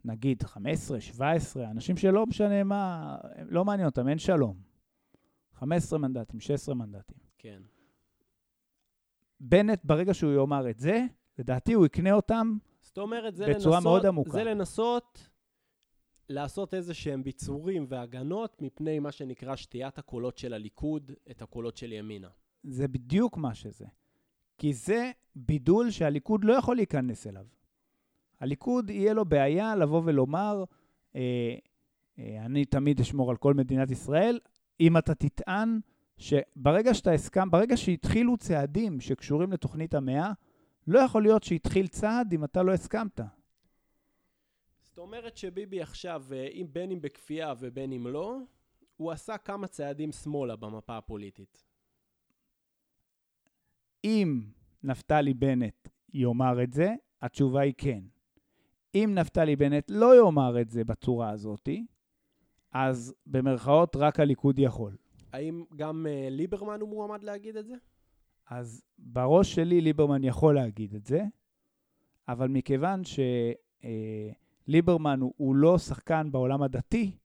נגיד 15, 17, אנשים שלא משנה מה, לא מעניין אותם, אין שלום. 15 מנדטים, 16 מנדטים. כן. בנט, ברגע שהוא יאמר את זה, לדעתי הוא יקנה אותם זאת אומרת, זה בצורה לנסות, מאוד עמוקה. זה לנסות לעשות איזה שהם ביצורים והגנות מפני מה שנקרא שתיית הקולות של הליכוד, את הקולות של ימינה. זה בדיוק מה שזה. כי זה בידול שהליכוד לא יכול להיכנס אליו. הליכוד, יהיה לו בעיה לבוא ולומר, אה, אה, אני תמיד אשמור על כל מדינת ישראל, אם אתה תטען שברגע שאתה הסכם, ברגע שהתחילו צעדים שקשורים לתוכנית המאה, לא יכול להיות שהתחיל צעד אם אתה לא הסכמת. זאת אומרת שביבי עכשיו, אה, אם בין אם בכפייה ובין אם לא, הוא עשה כמה צעדים שמאלה במפה הפוליטית. אם נפתלי בנט יאמר את זה, התשובה היא כן. אם נפתלי בנט לא יאמר את זה בצורה הזאת, אז במרכאות רק הליכוד יכול. האם גם uh, ליברמן הוא מועמד להגיד את זה? אז בראש שלי ליברמן יכול להגיד את זה, אבל מכיוון שליברמן אה, הוא, הוא לא שחקן בעולם הדתי,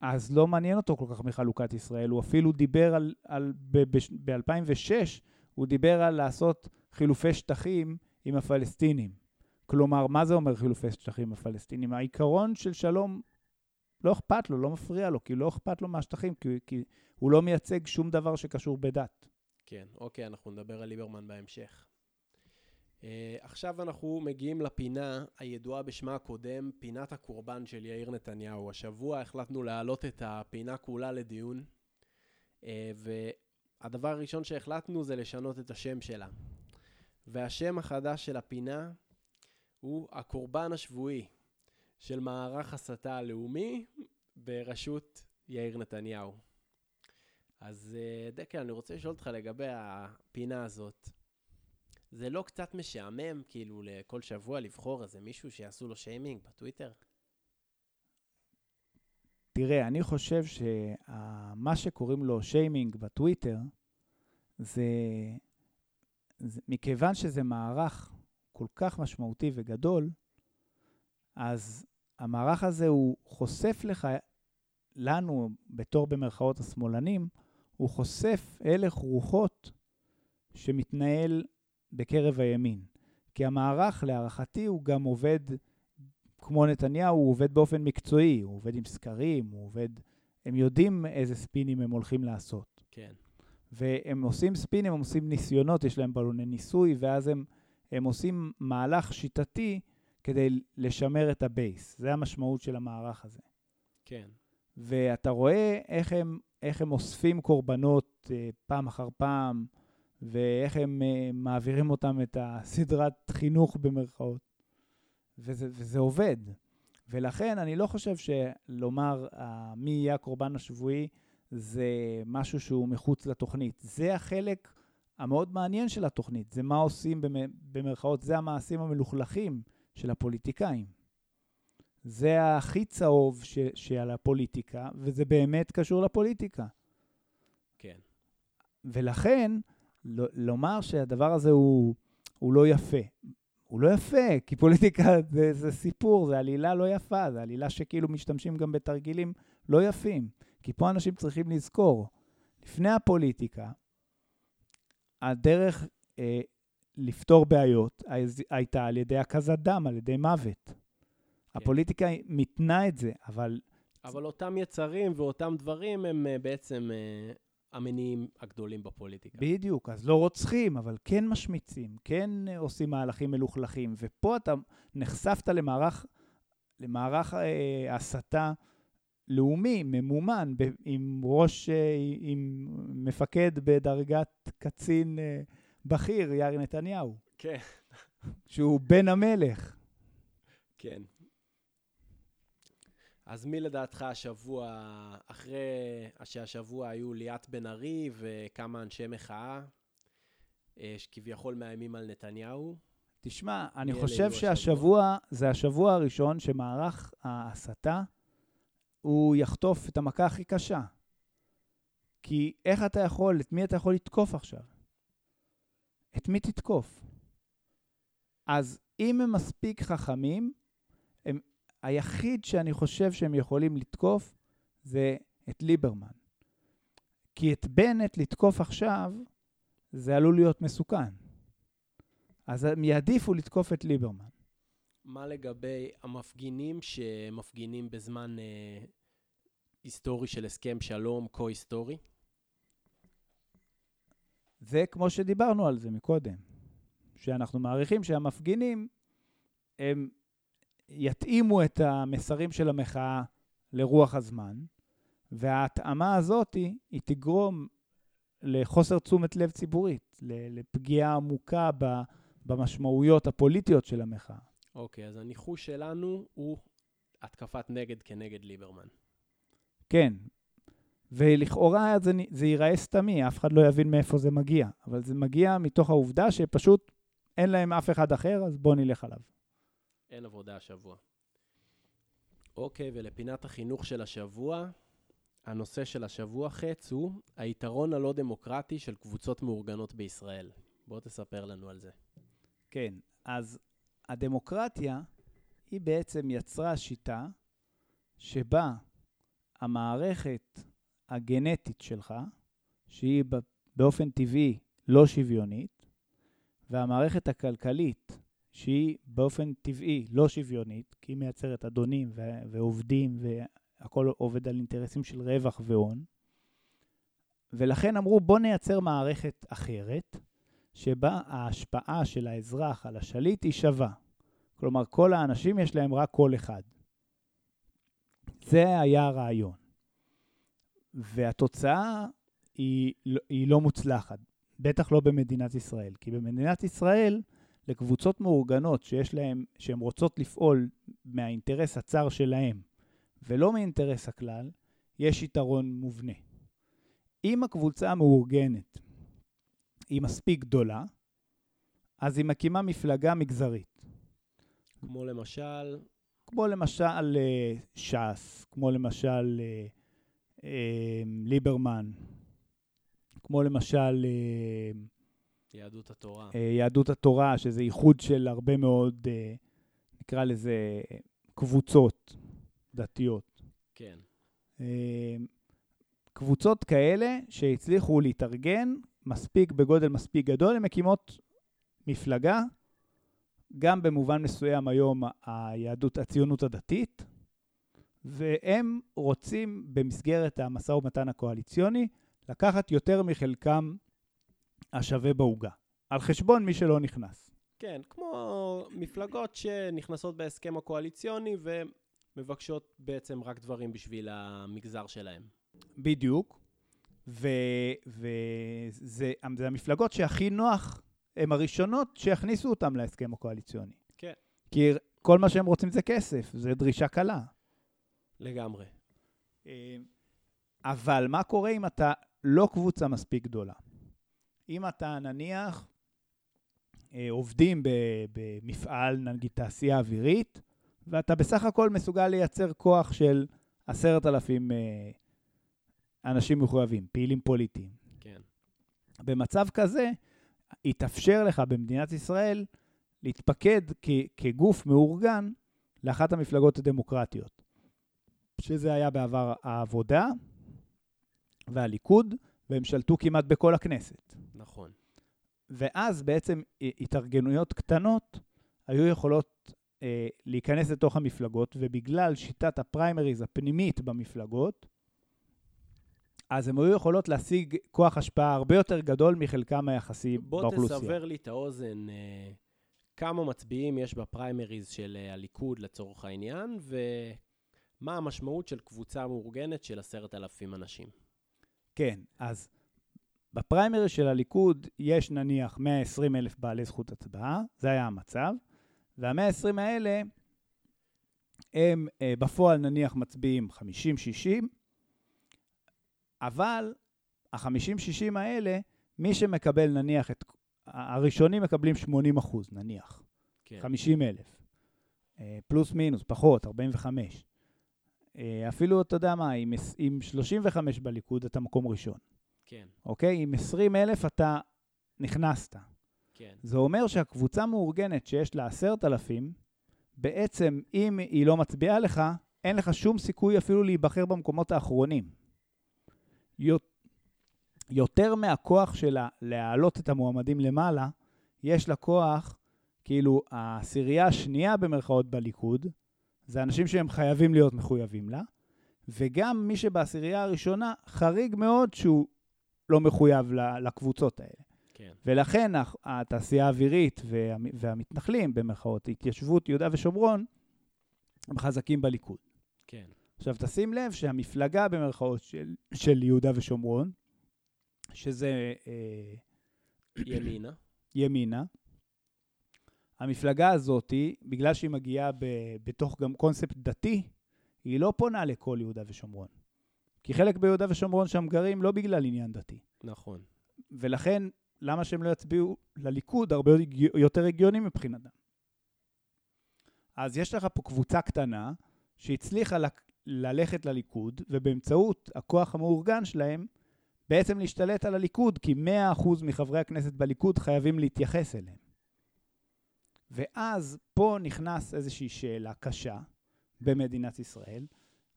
אז לא מעניין אותו כל כך מחלוקת ישראל. הוא אפילו דיבר על, על ב-2006, הוא דיבר על לעשות חילופי שטחים עם הפלסטינים. כלומר, מה זה אומר חילופי שטחים עם הפלסטינים? העיקרון של שלום לא אכפת לו, לא מפריע לו, כי לא אכפת לו מהשטחים, כי, כי הוא לא מייצג שום דבר שקשור בדת. כן, אוקיי, אנחנו נדבר על ליברמן בהמשך. Uh, עכשיו אנחנו מגיעים לפינה הידועה בשמה הקודם, פינת הקורבן של יאיר נתניהו. השבוע החלטנו להעלות את הפינה כולה לדיון, uh, והדבר הראשון שהחלטנו זה לשנות את השם שלה. והשם החדש של הפינה הוא הקורבן השבועי של מערך הסתה הלאומי בראשות יאיר נתניהו. אז אה, דקל, אני רוצה לשאול אותך לגבי הפינה הזאת. זה לא קצת משעמם, כאילו, לכל שבוע לבחור איזה מישהו שיעשו לו שיימינג בטוויטר? תראה, אני חושב שמה שקוראים לו שיימינג בטוויטר, זה, זה מכיוון שזה מערך כל כך משמעותי וגדול, אז המערך הזה הוא חושף לך, לנו, בתור במרכאות השמאלנים, הוא חושף הלך רוחות שמתנהל בקרב הימין. כי המערך, להערכתי, הוא גם עובד כמו נתניהו, הוא עובד באופן מקצועי, הוא עובד עם סקרים, הוא עובד... הם יודעים איזה ספינים הם הולכים לעשות. כן. והם עושים ספינים, הם עושים ניסיונות, יש להם בלוני ניסוי, ואז הם, הם עושים מהלך שיטתי כדי לשמר את הבייס. זה המשמעות של המערך הזה. כן. ואתה רואה איך הם איך הם אוספים קורבנות uh, פעם אחר פעם, ואיך הם uh, מעבירים אותם את הסדרת חינוך במרכאות. וזה, וזה עובד. ולכן אני לא חושב שלומר uh, מי יהיה הקורבן השבועי זה משהו שהוא מחוץ לתוכנית. זה החלק המאוד מעניין של התוכנית, זה מה עושים במרכאות, זה המעשים המלוכלכים של הפוליטיקאים. זה הכי צהוב ש, שעל הפוליטיקה, וזה באמת קשור לפוליטיקה. כן. ולכן, לומר שהדבר הזה הוא, הוא לא יפה. הוא לא יפה, כי פוליטיקה זה, זה סיפור, זה עלילה לא יפה, זה עלילה שכאילו משתמשים גם בתרגילים לא יפים. כי פה אנשים צריכים לזכור, לפני הפוליטיקה, הדרך אה, לפתור בעיות הייתה על ידי הקזת דם, על ידי מוות. כן. הפוליטיקה מתנה את זה, אבל... אבל אותם יצרים ואותם דברים הם uh, בעצם uh, המניעים הגדולים בפוליטיקה. בדיוק, אז לא רוצחים, אבל כן משמיצים, כן uh, עושים מהלכים מלוכלכים, ופה אתה נחשפת למערך, למערך uh, הסתה לאומי, ממומן, ב- עם ראש, uh, עם מפקד בדרגת קצין uh, בכיר, יאיר נתניהו. כן. שהוא בן המלך. כן. אז מי לדעתך השבוע, אחרי שהשבוע היו ליאת בן ארי וכמה אנשי מחאה, אה, שכביכול מאיימים על נתניהו? תשמע, אני חושב שהשבוע, זה השבוע הראשון שמערך ההסתה, הוא יחטוף את המכה הכי קשה. כי איך אתה יכול, את מי אתה יכול לתקוף עכשיו? את מי תתקוף? אז אם הם מספיק חכמים, היחיד שאני חושב שהם יכולים לתקוף זה את ליברמן. כי את בנט לתקוף עכשיו, זה עלול להיות מסוכן. אז הם יעדיפו לתקוף את ליברמן. מה לגבי המפגינים שמפגינים בזמן אה, היסטורי של הסכם שלום, כה-היסטורי? זה כמו שדיברנו על זה מקודם, שאנחנו מעריכים שהמפגינים, הם יתאימו את המסרים של המחאה לרוח הזמן, וההתאמה הזאת היא תגרום לחוסר תשומת לב ציבורית, לפגיעה עמוקה במשמעויות הפוליטיות של המחאה. אוקיי, okay, אז הניחוש שלנו הוא התקפת נגד כנגד ליברמן. כן, ולכאורה זה, זה ייראה סתמי, אף אחד לא יבין מאיפה זה מגיע, אבל זה מגיע מתוך העובדה שפשוט אין להם אף אחד אחר, אז בואו נלך עליו. אין עבודה השבוע. אוקיי, ולפינת החינוך של השבוע, הנושא של השבוע חץ הוא היתרון הלא דמוקרטי של קבוצות מאורגנות בישראל. בוא תספר לנו על זה. כן, אז הדמוקרטיה היא בעצם יצרה שיטה שבה המערכת הגנטית שלך, שהיא באופן טבעי לא שוויונית, והמערכת הכלכלית, שהיא באופן טבעי לא שוויונית, כי היא מייצרת אדונים ו- ועובדים והכל עובד על אינטרסים של רווח והון, ולכן אמרו בוא נייצר מערכת אחרת, שבה ההשפעה של האזרח על השליט היא שווה. כלומר, כל האנשים יש להם רק קול אחד. זה היה הרעיון. והתוצאה היא, היא לא מוצלחת, בטח לא במדינת ישראל. כי במדינת ישראל, לקבוצות מאורגנות שיש להם, שהן רוצות לפעול מהאינטרס הצר שלהם, ולא מאינטרס הכלל, יש יתרון מובנה. אם הקבוצה המאורגנת היא מספיק גדולה, אז היא מקימה מפלגה מגזרית. כמו למשל? כמו למשל אה, ש"ס, כמו למשל אה, אה, ליברמן, כמו למשל... אה, יהדות התורה. אה, יהדות התורה, שזה איחוד של הרבה מאוד, נקרא לזה, קבוצות דתיות. כן. קבוצות כאלה שהצליחו להתארגן מספיק, בגודל מספיק גדול, הן מקימות מפלגה, גם במובן מסוים היום היהדות, הציונות הדתית, והם רוצים במסגרת המשא ומתן הקואליציוני לקחת יותר מחלקם השווה בעוגה, על חשבון מי שלא נכנס. כן, כמו מפלגות שנכנסות בהסכם הקואליציוני ומבקשות בעצם רק דברים בשביל המגזר שלהם. בדיוק, וזה המפלגות שהכי נוח, הן הראשונות שיכניסו אותם להסכם הקואליציוני. כן. כי כל מה שהם רוצים זה כסף, זה דרישה קלה. לגמרי. אה, אבל מה קורה אם אתה לא קבוצה מספיק גדולה? אם אתה נניח אה, עובדים במפעל, נגיד תעשייה אווירית, ואתה בסך הכל מסוגל לייצר כוח של עשרת אלפים אה, אנשים מחויבים, פעילים פוליטיים. כן. במצב כזה, יתאפשר לך במדינת ישראל להתפקד כ- כגוף מאורגן לאחת המפלגות הדמוקרטיות, שזה היה בעבר העבודה והליכוד, והם שלטו כמעט בכל הכנסת. נכון. ואז בעצם התארגנויות קטנות היו יכולות אה, להיכנס לתוך המפלגות, ובגלל שיטת הפריימריז הפנימית במפלגות, אז הן היו יכולות להשיג כוח השפעה הרבה יותר גדול מחלקם היחסי בוא באוכלוסייה. תסבר לי את האוזן, אה, כמה מצביעים יש בפריימריז של אה, הליכוד לצורך העניין, ומה המשמעות של קבוצה מאורגנת של עשרת אלפים אנשים. כן, אז בפריימריז של הליכוד יש נניח 120 אלף בעלי זכות הצבעה, זה היה המצב, וה-120 האלה הם אה, בפועל נניח מצביעים 50-60, אבל ה-50-60 האלה, מי שמקבל נניח את... הראשונים מקבלים 80 אחוז, נניח. כן. 50 אלף. אה, פלוס מינוס, פחות, 45. אה, אפילו, אתה יודע מה, עם, עם 35 בליכוד אתה מקום ראשון, כן, אוקיי? עם 20 אלף אתה נכנסת. כן. זה אומר שהקבוצה מאורגנת שיש לה 10,000, בעצם אם היא לא מצביעה לך, אין לך שום סיכוי אפילו להיבחר במקומות האחרונים. יותר מהכוח שלה להעלות את המועמדים למעלה, יש לה כוח, כאילו, העשירייה השנייה במרכאות בליכוד, זה אנשים שהם חייבים להיות מחויבים לה, וגם מי שבעשירייה הראשונה, חריג מאוד שהוא לא מחויב לקבוצות האלה. כן, ולכן התעשייה האווירית והמ- והמתנחלים, במרכאות, התיישבות יהודה ושומרון, הם חזקים בליכוד. כן, עכשיו, תשים לב שהמפלגה, במרכאות, של, של יהודה ושומרון, שזה אה, ימינה. ימינה, המפלגה הזאת, בגלל שהיא מגיעה ב, בתוך גם קונספט דתי, היא לא פונה לכל יהודה ושומרון. כי חלק ביהודה ושומרון שם גרים לא בגלל עניין דתי. נכון. ולכן, למה שהם לא יצביעו לליכוד הרבה יותר הגיוני מבחינתם. אז יש לך פה קבוצה קטנה שהצליחה ל- ללכת לליכוד, ובאמצעות הכוח המאורגן שלהם, בעצם להשתלט על הליכוד, כי 100% מחברי הכנסת בליכוד חייבים להתייחס אליהם. ואז פה נכנס איזושהי שאלה קשה במדינת ישראל,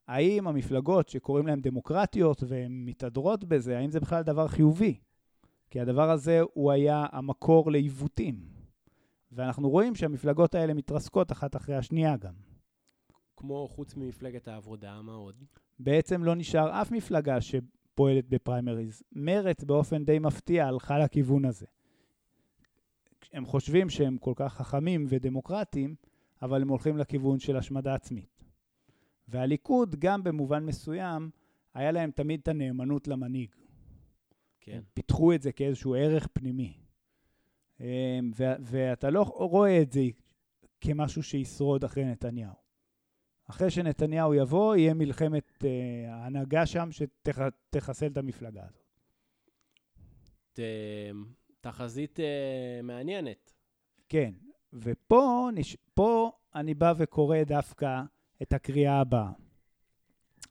האם המפלגות שקוראים להן דמוקרטיות והן מתהדרות בזה, האם זה בכלל דבר חיובי? כי הדבר הזה הוא היה המקור לעיוותים. ואנחנו רואים שהמפלגות האלה מתרסקות אחת אחרי השנייה גם. כמו חוץ ממפלגת העבודה, מה עוד? בעצם לא נשאר אף מפלגה שפועלת בפריימריז. מרצ באופן די מפתיע הלכה לכיוון הזה. הם חושבים שהם כל כך חכמים ודמוקרטיים, אבל הם הולכים לכיוון של השמדה עצמית. והליכוד, גם במובן מסוים, היה להם תמיד את הנאמנות למנהיג. כן, הם פיתחו את זה כאיזשהו ערך פנימי. אמ, ו- ואתה לא רואה את זה כמשהו שישרוד אחרי נתניהו. אחרי שנתניהו יבוא, יהיה מלחמת אה, ההנהגה שם שתחסל את המפלגה הזאת. תחזית אה, מעניינת. כן, ופה נש... פה אני בא וקורא דווקא את הקריאה הבאה.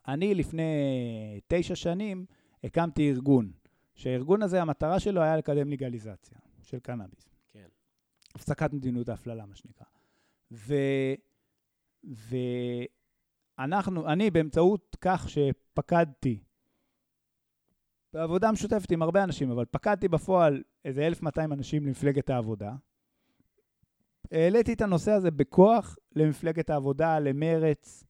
אני לפני תשע שנים הקמתי ארגון, שהארגון הזה, המטרה שלו היה לקדם לגליזציה של קנאביס. כן, הפסקת מדיניות ההפללה, מה שנקרא. ו... ואנחנו, אני באמצעות כך שפקדתי בעבודה משותפת עם הרבה אנשים, אבל פקדתי בפועל איזה 1,200 אנשים למפלגת העבודה. העליתי את הנושא הזה בכוח למפלגת העבודה, למרץ,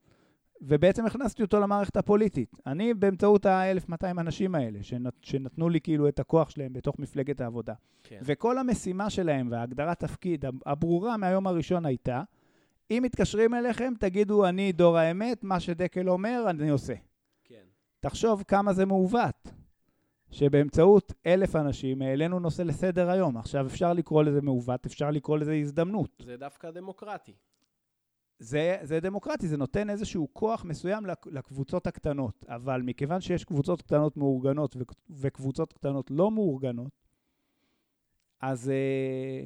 ובעצם הכנסתי אותו למערכת הפוליטית. אני, באמצעות ה-1,200 אנשים האלה, שנת, שנתנו לי כאילו את הכוח שלהם בתוך מפלגת העבודה. כן. וכל המשימה שלהם והגדרת תפקיד הברורה מהיום הראשון הייתה, אם מתקשרים אליכם, תגידו, אני דור האמת, מה שדקל אומר, אני עושה. כן, תחשוב כמה זה מעוות, שבאמצעות אלף אנשים העלינו נושא לסדר היום. עכשיו, אפשר לקרוא לזה מעוות, אפשר לקרוא לזה הזדמנות. זה דווקא דמוקרטי. זה, זה דמוקרטי, זה נותן איזשהו כוח מסוים לק- לקבוצות הקטנות, אבל מכיוון שיש קבוצות קטנות מאורגנות וק- וקבוצות קטנות לא מאורגנות, אז, אה,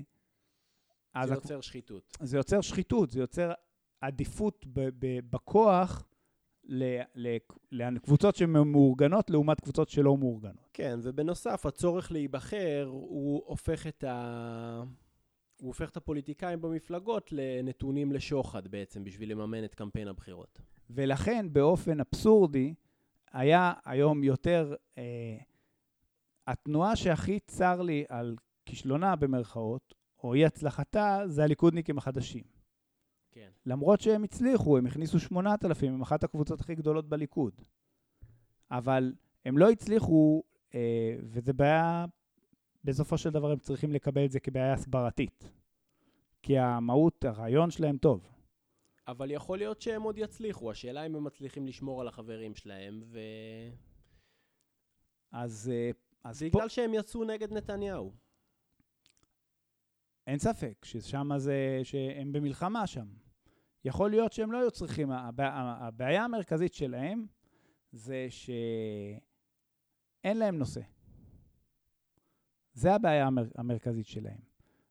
אז זה הק- יוצר שחיתות. זה יוצר שחיתות, זה יוצר עדיפות ב- ב- בכוח לקבוצות שמאורגנות לעומת קבוצות שלא מאורגנות. כן, ובנוסף, הצורך להיבחר, הוא הופך את ה... הוא הופך את הפוליטיקאים במפלגות לנתונים לשוחד בעצם, בשביל לממן את קמפיין הבחירות. ולכן באופן אבסורדי, היה היום יותר, אה, התנועה שהכי צר לי על כישלונה במרכאות, או אי הצלחתה, זה הליכודניקים החדשים. כן. למרות שהם הצליחו, הם הכניסו 8,000, הם אחת הקבוצות הכי גדולות בליכוד. אבל הם לא הצליחו, אה, וזה בעיה, בסופו של דבר הם צריכים לקבל את זה כבעיה הסברתית. כי המהות, הרעיון שלהם טוב. אבל יכול להיות שהם עוד יצליחו, השאלה אם הם מצליחים לשמור על החברים שלהם, ו... אז, אה, אז פה, בגלל שהם יצאו נגד נתניהו. אין ספק ששם זה, שהם במלחמה שם. יכול להיות שהם לא היו צריכים, הבע- הבעיה המרכזית שלהם זה שאין להם נושא. זה הבעיה המר, המרכזית שלהם.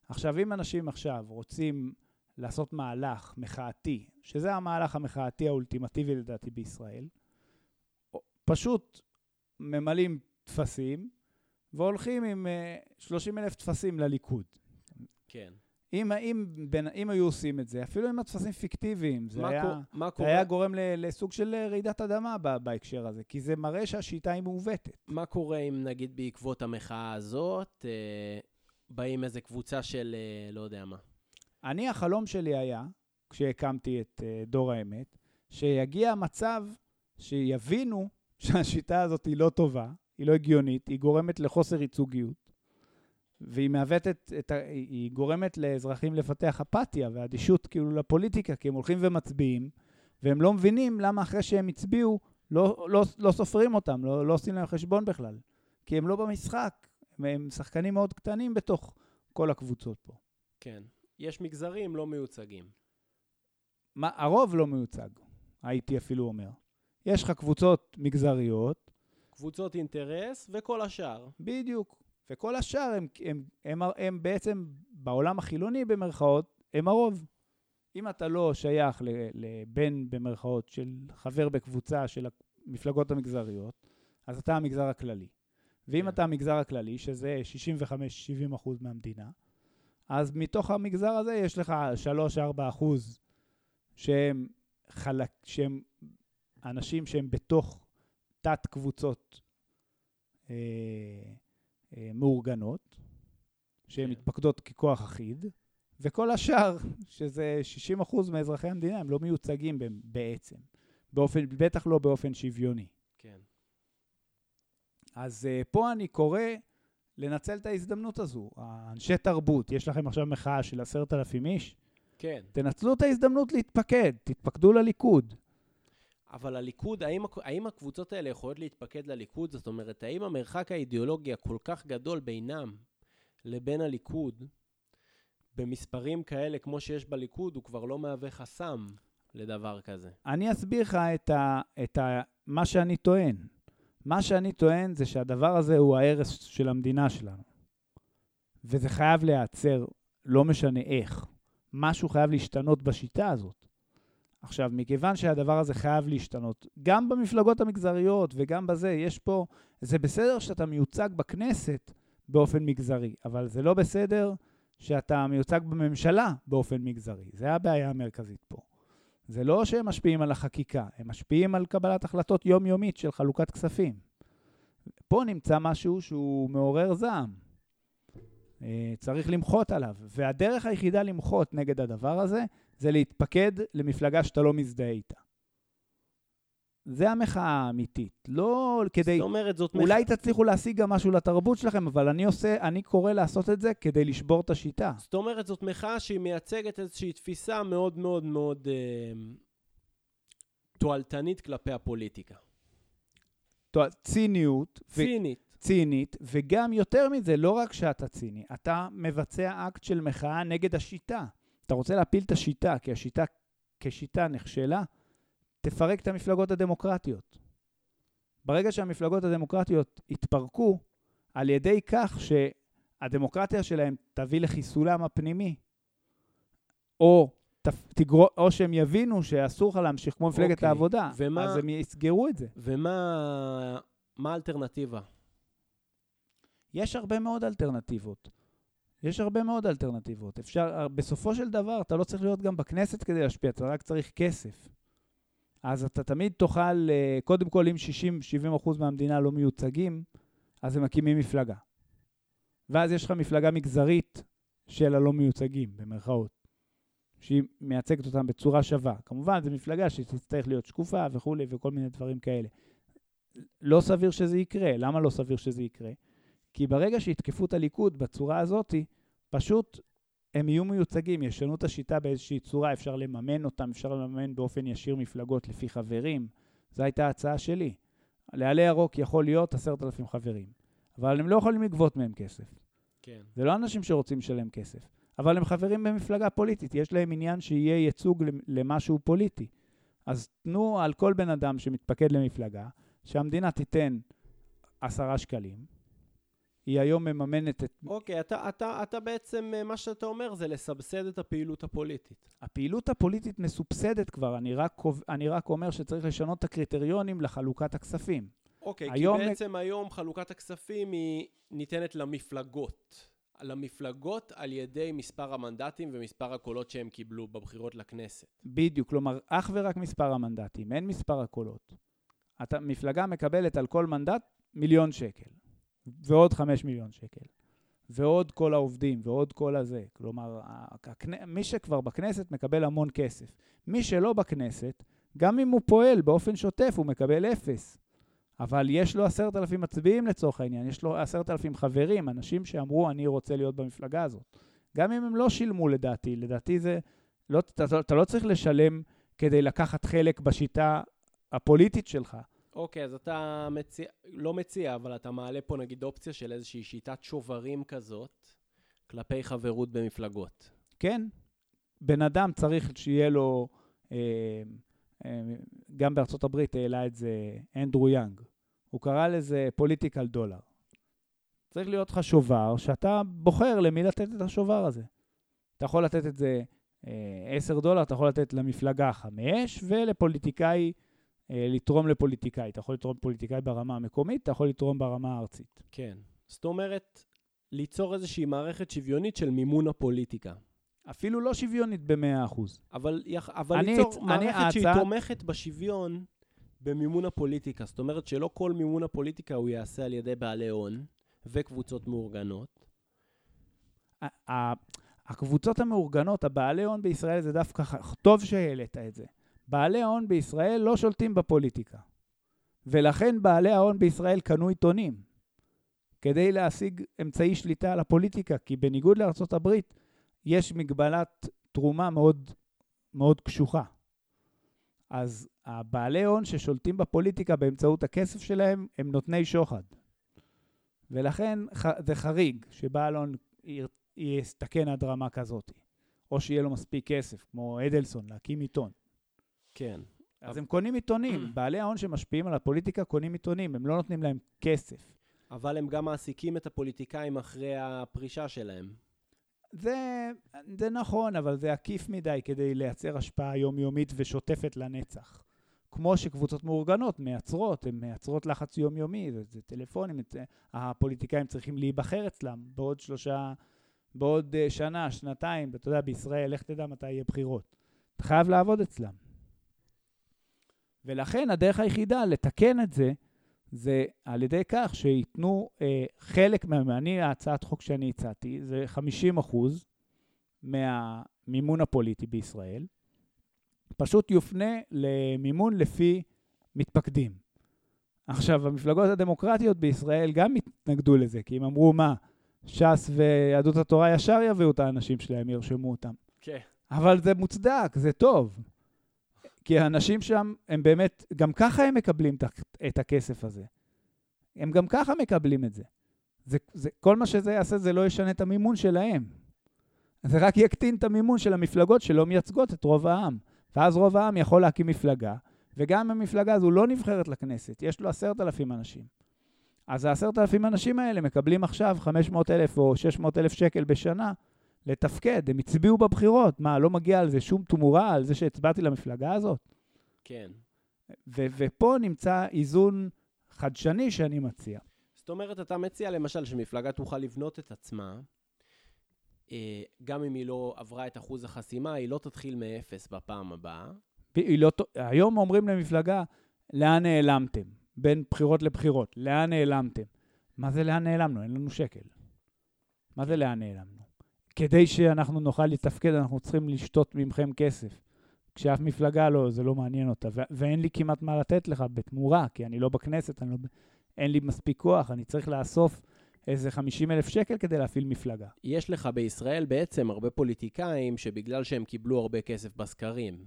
עכשיו, אם אנשים עכשיו רוצים לעשות מהלך מחאתי, שזה המהלך המחאתי האולטימטיבי לדעתי בישראל, פשוט ממלאים טפסים והולכים עם uh, 30 אלף טפסים לליכוד. כן. אם, אם, בין, אם היו עושים את זה, אפילו עם הטפסים פיקטיביים, זה היה, קו... מה זה קורה? היה גורם ל, לסוג של רעידת אדמה ב, בהקשר הזה, כי זה מראה שהשיטה היא מעוותת. מה קורה אם נגיד בעקבות המחאה הזאת, אה, באים איזה קבוצה של אה, לא יודע מה. אני, החלום שלי היה, כשהקמתי את uh, דור האמת, שיגיע מצב שיבינו שהשיטה הזאת היא לא טובה, היא לא הגיונית, היא גורמת לחוסר ייצוגיות, והיא מעוותת, את ה... היא גורמת לאזרחים לפתח אפתיה ואדישות כאילו לפוליטיקה, כי הם הולכים ומצביעים, והם לא מבינים למה אחרי שהם הצביעו, לא, לא, לא סופרים אותם, לא, לא עושים להם חשבון בכלל. כי הם לא במשחק, הם, הם שחקנים מאוד קטנים בתוך כל הקבוצות פה. כן. יש מגזרים לא מיוצגים. מה, הרוב לא מיוצג, הייתי אפילו אומר. יש לך קבוצות מגזריות, קבוצות אינטרס וכל השאר. בדיוק, וכל השאר הם, הם, הם, הם, הם בעצם, בעולם החילוני במרכאות, הם הרוב. אם אתה לא שייך לבן במרכאות של חבר בקבוצה של המפלגות המגזריות, אז אתה המגזר הכללי. ואם כן. אתה המגזר הכללי, שזה 65-70 אחוז מהמדינה, אז מתוך המגזר הזה יש לך 3-4 אחוז שהם, חלק, שהם אנשים שהם בתוך תת-קבוצות אה, מאורגנות, שהן כן. מתפקדות ככוח אחיד, וכל השאר, שזה 60 אחוז מאזרחי המדינה, הם לא מיוצגים בעצם, באופן, בטח לא באופן שוויוני. כן. אז uh, פה אני קורא לנצל את ההזדמנות הזו. אנשי תרבות, יש לכם עכשיו מחאה של עשרת אלפים איש, כן. תנצלו את ההזדמנות להתפקד, תתפקדו לליכוד. אבל הליכוד, האם, האם הקבוצות האלה יכולות להתפקד לליכוד? זאת אומרת, האם המרחק האידיאולוגי הכל כך גדול בינם לבין הליכוד, במספרים כאלה כמו שיש בליכוד, הוא כבר לא מהווה חסם לדבר כזה? אני אסביר לך את, ה, את ה, מה שאני טוען. מה שאני טוען זה שהדבר הזה הוא ההרס של המדינה שלנו. וזה חייב להיעצר, לא משנה איך. משהו חייב להשתנות בשיטה הזאת. עכשיו, מכיוון שהדבר הזה חייב להשתנות, גם במפלגות המגזריות וגם בזה, יש פה, זה בסדר שאתה מיוצג בכנסת באופן מגזרי, אבל זה לא בסדר שאתה מיוצג בממשלה באופן מגזרי. זה הבעיה המרכזית פה. זה לא שהם משפיעים על החקיקה, הם משפיעים על קבלת החלטות יומיומית של חלוקת כספים. פה נמצא משהו שהוא מעורר זעם. אה, צריך למחות עליו, והדרך היחידה למחות נגד הדבר הזה, זה להתפקד למפלגה שאתה לא מזדהה איתה. זה המחאה האמיתית, לא כדי... זאת אומרת, זאת אולי תצליחו להשיג גם משהו לתרבות שלכם, אבל אני עושה, אני קורא לעשות את זה כדי לשבור את השיטה. זאת אומרת, זאת מחאה שהיא מייצגת איזושהי תפיסה מאוד מאוד מאוד אה, תועלתנית כלפי הפוליטיקה. ציניות, צינית. צינית, וגם יותר מזה, לא רק שאתה ציני, אתה מבצע אקט של מחאה נגד השיטה. אתה רוצה להפיל את השיטה, כי השיטה כשיטה נכשלה, תפרק את המפלגות הדמוקרטיות. ברגע שהמפלגות הדמוקרטיות יתפרקו, על ידי כך שהדמוקרטיה שלהם תביא לחיסולם הפנימי, או, תגרו, או שהם יבינו שאסור לך להמשיך כמו מפלגת okay. אוקיי. העבודה, ומה, אז הם יסגרו את זה. ומה האלטרנטיבה? יש הרבה מאוד אלטרנטיבות. יש הרבה מאוד אלטרנטיבות. אפשר, בסופו של דבר, אתה לא צריך להיות גם בכנסת כדי להשפיע, אתה רק צריך כסף. אז אתה תמיד תוכל, אה, קודם כל, אם 60-70% מהמדינה לא מיוצגים, אז הם מקימים מפלגה. ואז יש לך מפלגה מגזרית של הלא מיוצגים, במרכאות, שהיא מייצגת אותם בצורה שווה. כמובן, זו מפלגה שתצטרך להיות שקופה וכולי וכל מיני דברים כאלה. לא סביר שזה יקרה. למה לא סביר שזה יקרה? כי ברגע שיתקפו את הליכוד בצורה הזאת, פשוט הם יהיו מיוצגים, ישנו את השיטה באיזושהי צורה, אפשר לממן אותם, אפשר לממן באופן ישיר מפלגות לפי חברים. זו הייתה ההצעה שלי. לעלה ירוק יכול להיות עשרת אלפים חברים, אבל הם לא יכולים לגבות מהם כסף. כן. זה לא אנשים שרוצים לשלם כסף, אבל הם חברים במפלגה פוליטית, יש להם עניין שיהיה ייצוג למשהו פוליטי. אז תנו על כל בן אדם שמתפקד למפלגה, שהמדינה תיתן עשרה שקלים, היא היום מממנת את... אוקיי, אתה, אתה, אתה בעצם, אה, מה שאתה אומר זה לסבסד את הפעילות הפוליטית. הפעילות הפוליטית מסובסדת כבר, אני רק, אני רק אומר שצריך לשנות את הקריטריונים לחלוקת הכספים. אוקיי, היום... כי בעצם היום חלוקת הכספים היא ניתנת למפלגות. למפלגות על ידי מספר המנדטים ומספר הקולות שהם קיבלו בבחירות לכנסת. בדיוק, כלומר, אך ורק מספר המנדטים, אין מספר הקולות. אתה, מפלגה מקבלת על כל מנדט מיליון שקל. ועוד חמש מיליון שקל. ועוד כל העובדים, ועוד כל הזה. כלומר, מי שכבר בכנסת מקבל המון כסף. מי שלא בכנסת, גם אם הוא פועל באופן שוטף, הוא מקבל אפס. אבל יש לו עשרת אלפים מצביעים לצורך העניין, יש לו עשרת אלפים חברים, אנשים שאמרו, אני רוצה להיות במפלגה הזאת. גם אם הם לא שילמו לדעתי, לדעתי זה, לא, אתה, אתה לא צריך לשלם כדי לקחת חלק בשיטה הפוליטית שלך. אוקיי, אז אתה מציע, לא מציע, אבל אתה מעלה פה נגיד אופציה של איזושהי שיטת שוברים כזאת כלפי חברות במפלגות. כן. בן אדם צריך שיהיה לו, אה, אה, גם בארצות הברית העלה את זה אנדרו יאנג. הוא קרא לזה political dollar. צריך להיות לך שובר שאתה בוחר למי לתת את השובר הזה. אתה יכול לתת את זה אה, 10 דולר, אתה יכול לתת למפלגה 5, ולפוליטיקאי לתרום לפוליטיקאי. אתה יכול לתרום פוליטיקאי ברמה המקומית, אתה יכול לתרום ברמה הארצית. כן. זאת אומרת, ליצור איזושהי מערכת שוויונית של מימון הפוליטיקה. אפילו לא שוויונית ב-100%. אבל, אבל אני, ליצור אני, מערכת אני, שהיא הצעה... תומכת בשוויון במימון הפוליטיקה. זאת אומרת שלא כל מימון הפוליטיקה הוא יעשה על ידי בעלי הון וקבוצות מאורגנות. הקבוצות המאורגנות, הבעלי הון בישראל זה דווקא טוב שהעלית את זה. בעלי ההון בישראל לא שולטים בפוליטיקה. ולכן בעלי ההון בישראל קנו עיתונים, כדי להשיג אמצעי שליטה על הפוליטיקה, כי בניגוד הברית, יש מגבלת תרומה מאוד, מאוד קשוחה. אז הבעלי הון ששולטים בפוליטיקה באמצעות הכסף שלהם, הם נותני שוחד. ולכן זה חריג שבעל הון יסתכן עד רמה כזאת, או שיהיה לו מספיק כסף, כמו אדלסון, להקים עיתון. כן. אז הם קונים עיתונים. בעלי ההון שמשפיעים על הפוליטיקה קונים עיתונים, הם לא נותנים להם כסף. אבל הם גם מעסיקים את הפוליטיקאים אחרי הפרישה שלהם. זה, זה נכון, אבל זה עקיף מדי כדי לייצר השפעה יומיומית ושוטפת לנצח. כמו שקבוצות מאורגנות מייצרות, הן מייצרות לחץ יומיומי, זה, זה טלפונים, זה, הפוליטיקאים צריכים להיבחר אצלם בעוד שלושה, בעוד uh, שנה, שנתיים, אתה יודע, בישראל, לך תדע מתי יהיה בחירות. אתה חייב לעבוד אצלם. ולכן הדרך היחידה לתקן את זה, זה על ידי כך שייתנו אה, חלק מה... אני, ההצעת חוק שאני הצעתי, זה 50 אחוז מהמימון הפוליטי בישראל, פשוט יופנה למימון לפי מתפקדים. עכשיו, המפלגות הדמוקרטיות בישראל גם התנגדו לזה, כי הם אמרו, מה, ש"ס ויהדות התורה ישר יביאו את האנשים שלהם, ירשמו אותם. כן. אבל זה מוצדק, זה טוב. כי האנשים שם, הם באמת, גם ככה הם מקבלים את הכסף הזה. הם גם ככה מקבלים את זה. זה, זה. כל מה שזה יעשה, זה לא ישנה את המימון שלהם. זה רק יקטין את המימון של המפלגות שלא מייצגות את רוב העם. ואז רוב העם יכול להקים מפלגה, וגם אם המפלגה הזו לא נבחרת לכנסת, יש לו עשרת אלפים אנשים. אז העשרת אלפים אנשים האלה מקבלים עכשיו 500 אלף או 600 אלף שקל בשנה לתפקד, הם הצביעו בבחירות. מה, לא מגיע על זה שום תמורה, על זה שהצבעתי למפלגה הזאת? כן. ו- ופה נמצא איזון חדשני שאני מציע. זאת אומרת, אתה מציע למשל שמפלגה תוכל לבנות את עצמה, אה, גם אם היא לא עברה את אחוז החסימה, היא לא תתחיל מאפס בפעם הבאה. לא, היום אומרים למפלגה, לאן נעלמתם? בין בחירות לבחירות, לאן נעלמתם? מה זה לאן נעלמנו? אין לנו שקל. מה זה לאן נעלמנו? כדי שאנחנו נוכל לתפקד, אנחנו צריכים לשתות ממכם כסף. כשאף מפלגה לא, זה לא מעניין אותה. ו- ואין לי כמעט מה לתת לך בתמורה, כי אני לא בכנסת, אני לא, אין לי מספיק כוח, אני צריך לאסוף איזה 50 אלף שקל כדי להפעיל מפלגה. יש לך בישראל בעצם הרבה פוליטיקאים שבגלל שהם קיבלו הרבה כסף בסקרים,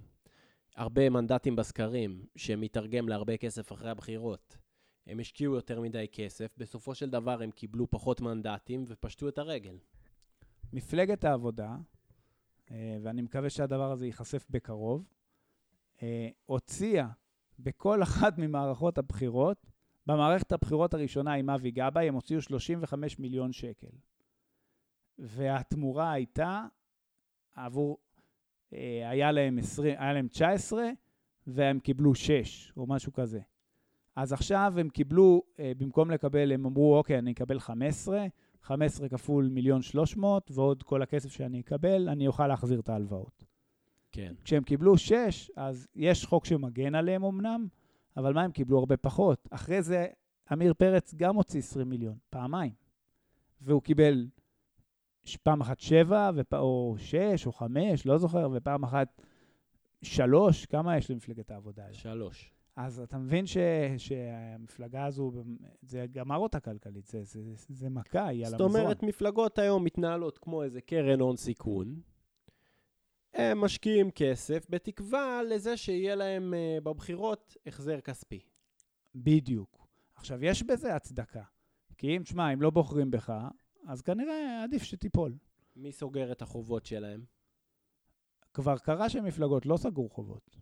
הרבה מנדטים בסקרים, שמתרגם להרבה כסף אחרי הבחירות, הם השקיעו יותר מדי כסף, בסופו של דבר הם קיבלו פחות מנדטים ופשטו את הרגל. מפלגת העבודה, אה, ואני מקווה שהדבר הזה ייחשף בקרוב, אה, הוציאה בכל אחת ממערכות הבחירות, במערכת הבחירות הראשונה עם אבי גבאי, הם הוציאו 35 מיליון שקל. והתמורה הייתה עבור, אה, היה להם, 20, היה להם 19, והם קיבלו 6, או משהו כזה. אז עכשיו הם קיבלו, במקום לקבל, הם אמרו, אוקיי, אני אקבל 15, 15 כפול מיליון 300, ועוד כל הכסף שאני אקבל, אני אוכל להחזיר את ההלוואות. כן. כשהם קיבלו 6, אז יש חוק שמגן עליהם אמנם, אבל מה, הם קיבלו הרבה פחות. אחרי זה, עמיר פרץ גם הוציא 20 מיליון, פעמיים. והוא קיבל פעם אחת 7, ופ... או 6, או 5, לא זוכר, ופעם אחת 3, כמה יש למפלגת העבודה? 3. אז אתה מבין ש... שהמפלגה הזו, זה גמר אותה כלכלית, זה, זה, זה, מכה, היא על זאת המזון. אומרת, מפלגות היום מתנהלות כמו איזה קרן הון סיכון. הם משקיעים כסף בתקווה לזה שיהיה להם uh, בבחירות החזר כספי. בדיוק. עכשיו, יש בזה הצדקה. כי אם, תשמע, אם לא בוחרים בך, אז כנראה עדיף שתיפול. מי סוגר את החובות שלהם? כבר קרה שמפלגות לא סגרו חובות,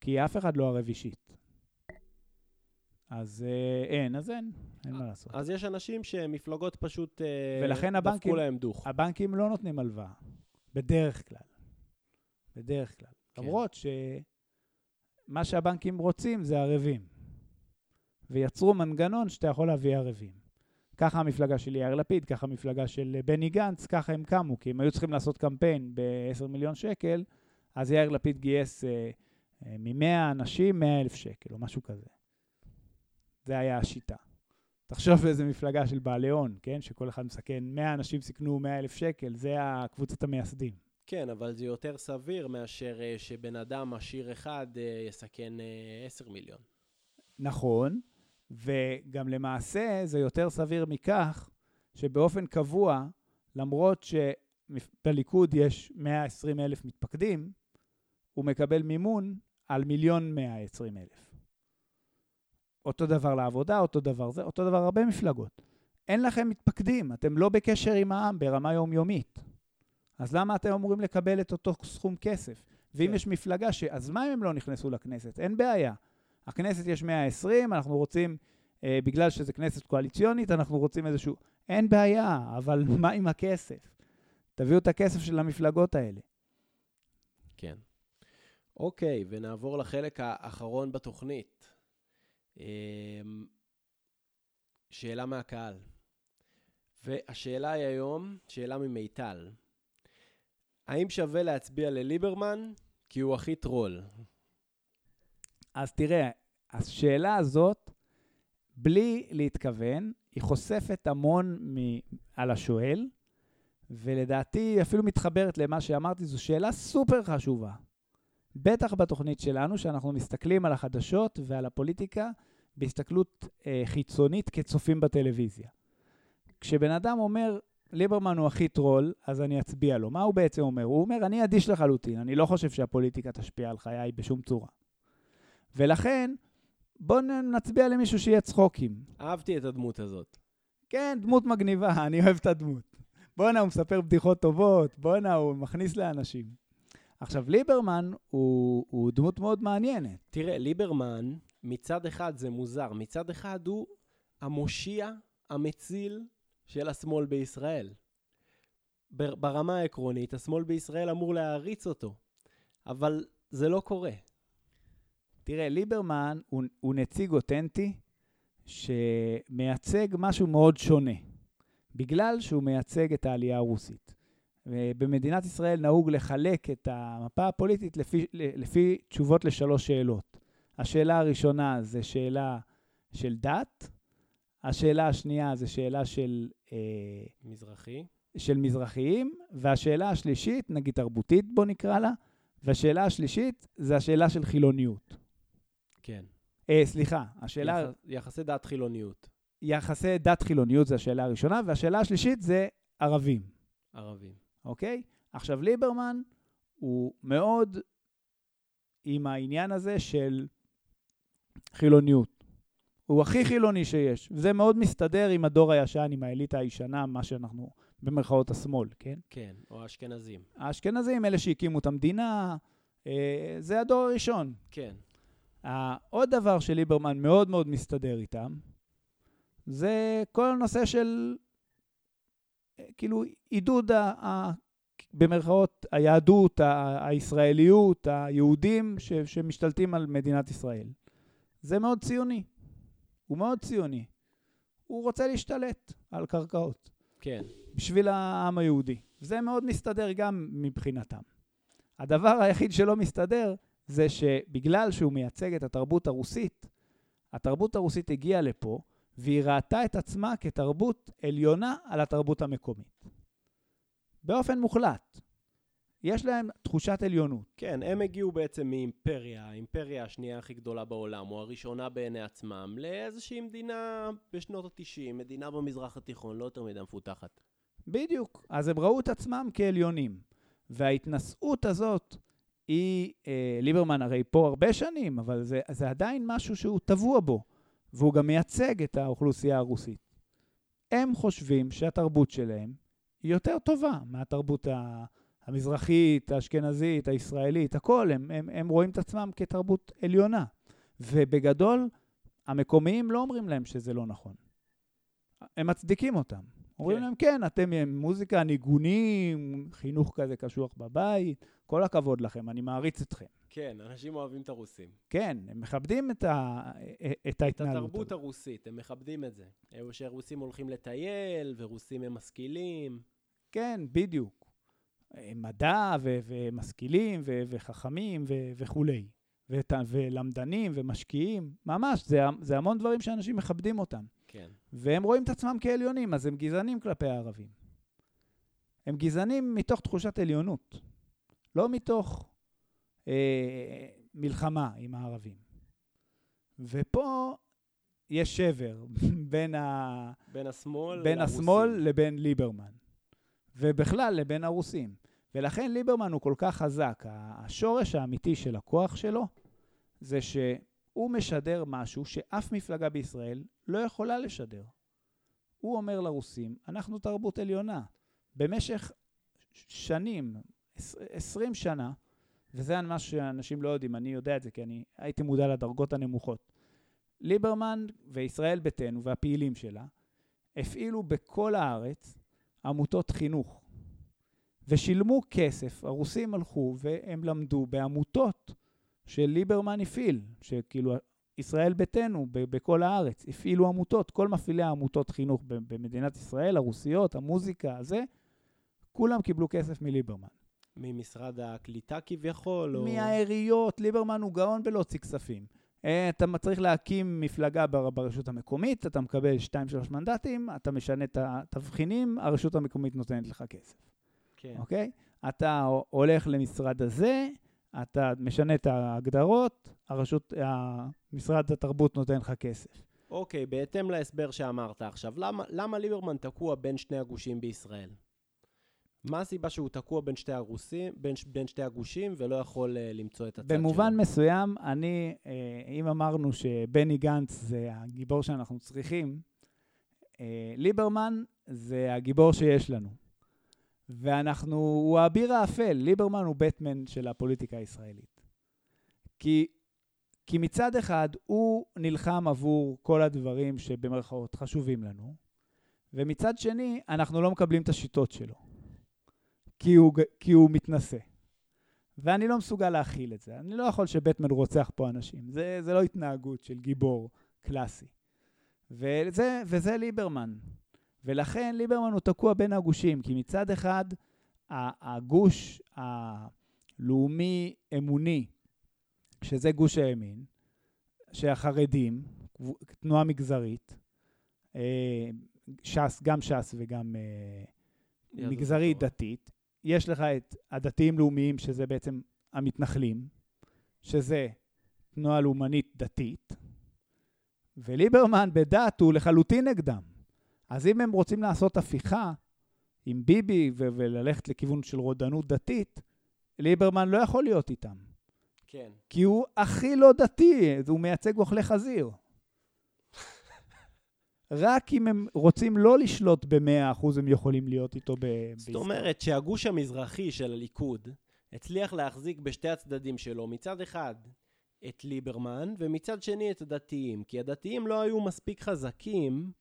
כי אף אחד לא ערב אישית. אז אה, אין, אז אין, אין מה לעשות. אז יש אנשים שמפלגות פשוט אה, ולכן הבנקים- דפקו להם דוך. הבנקים לא נותנים הלוואה, בדרך כלל. בדרך כלל. כן. למרות שמה שהבנקים רוצים זה ערבים. ויצרו מנגנון שאתה יכול להביא ערבים. ככה המפלגה של יאיר לפיד, ככה המפלגה של בני גנץ, ככה הם קמו, כי הם היו צריכים לעשות קמפיין ב-10 מיליון שקל, אז יאיר לפיד גייס אה, אה, מ-100 אנשים 100 אלף שקל, או משהו כזה. זה היה השיטה. תחשוב איזה מפלגה של בעלי הון, כן? שכל אחד מסכן, 100 אנשים סיכנו 100 אלף שקל, זה הקבוצת המייסדים. כן, אבל זה יותר סביר מאשר אה, שבן אדם עשיר אחד אה, יסכן אה, 10 מיליון. נכון, וגם למעשה זה יותר סביר מכך שבאופן קבוע, למרות שבליכוד יש 120 אלף מתפקדים, הוא מקבל מימון על מיליון 120 אלף. אותו דבר לעבודה, אותו דבר זה, אותו דבר הרבה מפלגות. אין לכם מתפקדים, אתם לא בקשר עם העם ברמה יומיומית. אז למה אתם אמורים לקבל את אותו סכום כסף? ואם כן. יש מפלגה ש... אז מה אם הם לא נכנסו לכנסת? אין בעיה. הכנסת יש 120, אנחנו רוצים, אה, בגלל שזו כנסת קואליציונית, אנחנו רוצים איזשהו... אין בעיה, אבל מה עם הכסף? תביאו את הכסף של המפלגות האלה. אוקיי, ונעבור לחלק האחרון בתוכנית. אמ, שאלה מהקהל. והשאלה היא היום, שאלה ממיטל. האם שווה להצביע לליברמן כי הוא הכי טרול? אז תראה, השאלה הזאת, בלי להתכוון, היא חושפת המון מ- על השואל, ולדעתי היא אפילו מתחברת למה שאמרתי, זו שאלה סופר חשובה. בטח בתוכנית שלנו, שאנחנו מסתכלים על החדשות ועל הפוליטיקה בהסתכלות אה, חיצונית כצופים בטלוויזיה. כשבן אדם אומר, ליברמן הוא הכי טרול, אז אני אצביע לו. מה הוא בעצם אומר? הוא אומר, אני אדיש לחלוטין, אני לא חושב שהפוליטיקה תשפיע על חיי בשום צורה. ולכן, בואו נצביע למישהו שיהיה צחוקים. אהבתי את הדמות הזאת. כן, דמות מגניבה, אני אוהב את הדמות. בואנה, הוא מספר בדיחות טובות, בואנה, הוא מכניס לאנשים. עכשיו, ליברמן הוא, הוא דמות מאוד מעניינת. תראה, ליברמן, מצד אחד זה מוזר, מצד אחד הוא המושיע, המציל של השמאל בישראל. בר- ברמה העקרונית, השמאל בישראל אמור להעריץ אותו, אבל זה לא קורה. תראה, ליברמן הוא, הוא נציג אותנטי שמייצג משהו מאוד שונה, בגלל שהוא מייצג את העלייה הרוסית. ובמדינת ישראל נהוג לחלק את המפה הפוליטית לפי, לפי תשובות לשלוש שאלות. השאלה הראשונה זה שאלה של דת, השאלה השנייה זה שאלה של, אה, מזרחי? של מזרחיים, והשאלה השלישית, נגיד תרבותית בוא נקרא לה, והשאלה השלישית זה השאלה של חילוניות. כן. אה, סליחה, השאלה... יח... יחסי דת חילוניות, יחסי דת חילוניות זה השאלה הראשונה, והשאלה השלישית זה ערבים, ערבים. אוקיי? עכשיו, ליברמן הוא מאוד עם העניין הזה של חילוניות. הוא הכי חילוני שיש, וזה מאוד מסתדר עם הדור הישן, עם האליטה הישנה, מה שאנחנו במרכאות השמאל, כן? כן, או אשכנזים. האשכנזים, אלה שהקימו את המדינה, אה, זה הדור הראשון. כן. עוד דבר שליברמן מאוד מאוד מסתדר איתם, זה כל הנושא של כאילו עידוד, ה, ה, במרכאות, היהדות, ה, הישראליות, היהודים ש, שמשתלטים על מדינת ישראל. זה מאוד ציוני. הוא מאוד ציוני. הוא רוצה להשתלט על קרקעות. כן. בשביל העם היהודי. זה מאוד מסתדר גם מבחינתם. הדבר היחיד שלא מסתדר זה שבגלל שהוא מייצג את התרבות הרוסית, התרבות הרוסית הגיעה לפה והיא ראתה את עצמה כתרבות עליונה על התרבות המקומית. באופן מוחלט. יש להם תחושת עליונות. כן, הם הגיעו בעצם מאימפריה, האימפריה השנייה הכי גדולה בעולם, או הראשונה בעיני עצמם, לאיזושהי מדינה בשנות ה-90, מדינה במזרח התיכון, לא יותר מדי מפותחת. בדיוק. אז הם ראו את עצמם כעליונים. וההתנשאות הזאת היא, אה, ליברמן הרי פה הרבה שנים, אבל זה, זה עדיין משהו שהוא טבוע בו, והוא גם מייצג את האוכלוסייה הרוסית. הם חושבים שהתרבות שלהם היא יותר טובה מהתרבות. המזרחית, האשכנזית, הישראלית, הכל, הם, הם, הם רואים את עצמם כתרבות עליונה. ובגדול, המקומיים לא אומרים להם שזה לא נכון. הם מצדיקים אותם. אומרים כן. להם, כן, אתם עם מוזיקה, ניגונים, חינוך כזה קשוח בבית, כל הכבוד לכם, אני מעריץ אתכם. כן, אנשים אוהבים את הרוסים. כן, הם מכבדים את, ה, את את ההתנהלות. התרבות הזאת. הרוסית, הם מכבדים את זה. או שרוסים הולכים לטייל, ורוסים הם משכילים. כן, בדיוק. מדע ו- ומשכילים ו- וחכמים ו- וכולי. ות- ולמדנים ומשקיעים, ממש, זה, זה המון דברים שאנשים מכבדים אותם. כן. והם רואים את עצמם כעליונים, אז הם גזענים כלפי הערבים. הם גזענים מתוך תחושת עליונות, לא מתוך מלחמה עם הערבים. ופה יש שבר בין, ה, בין השמאל בין לרוסים. השמאל לבין ליברמן, ובכלל לבין הרוסים. ולכן ליברמן הוא כל כך חזק. השורש האמיתי של הכוח שלו זה שהוא משדר משהו שאף מפלגה בישראל לא יכולה לשדר. הוא אומר לרוסים, אנחנו תרבות עליונה. במשך שנים, עשרים שנה, וזה משהו שאנשים לא יודעים, אני יודע את זה כי אני הייתי מודע לדרגות הנמוכות. ליברמן וישראל ביתנו והפעילים שלה הפעילו בכל הארץ עמותות חינוך ושילמו כסף. הרוסים הלכו והם למדו בעמותות של ליברמן הפעיל, שכאילו ישראל ביתנו בכל הארץ הפעילו עמותות, כל מפעילי העמותות חינוך במדינת ישראל, הרוסיות, המוזיקה, הזה, כולם קיבלו כסף מליברמן. ממשרד הקליטה כביכול, או... מהעיריות, ליברמן הוא גאון בלהוציא כספים. אה, אתה צריך להקים מפלגה בר- ברשות המקומית, אתה מקבל 2-3 מנדטים, אתה משנה את התבחינים, הרשות המקומית נותנת לך כסף, כן. אוקיי? אתה הולך למשרד הזה, אתה משנה את ההגדרות, הרשות, משרד התרבות נותן לך כסף. אוקיי, בהתאם להסבר שאמרת עכשיו, למה, למה ליברמן תקוע בין שני הגושים בישראל? מה הסיבה שהוא תקוע בין שתי, הרוסים, בין, בין שתי הגושים ולא יכול uh, למצוא את הצד שלו? במובן מסוים, אני, אה, אם אמרנו שבני גנץ זה הגיבור שאנחנו צריכים, אה, ליברמן זה הגיבור שיש לנו. ואנחנו, הוא האביר האפל, ליברמן הוא בטמן של הפוליטיקה הישראלית. כי, כי מצד אחד הוא נלחם עבור כל הדברים שבמרכאות חשובים לנו, ומצד שני אנחנו לא מקבלים את השיטות שלו, כי הוא, כי הוא מתנשא. ואני לא מסוגל להכיל את זה. אני לא יכול שבטמן רוצח פה אנשים. זה, זה לא התנהגות של גיבור קלאסי. וזה, וזה ליברמן. ולכן ליברמן הוא תקוע בין הגושים, כי מצד אחד הגוש הלאומי-אמוני, שזה גוש הימין, שהחרדים, תנועה מגזרית, אה, ש"ס, גם ש"ס וגם אה, מגזרית דתית, יש לך את הדתיים-לאומיים, שזה בעצם המתנחלים, שזה תנועה לאומנית דתית, וליברמן בדת הוא לחלוטין נגדם. אז אם הם רוצים לעשות הפיכה עם ביבי ו- וללכת לכיוון של רודנות דתית, ליברמן לא יכול להיות איתם. כן. כי הוא הכי לא דתי, הוא מייצג אוכלי חזיר. רק אם הם רוצים לא לשלוט ב-100%, הם יכולים להיות איתו ב... זאת אומרת שהגוש המזרחי של הליכוד הצליח להחזיק בשתי הצדדים שלו, מצד אחד את ליברמן, ומצד שני את הדתיים. כי הדתיים לא היו מספיק חזקים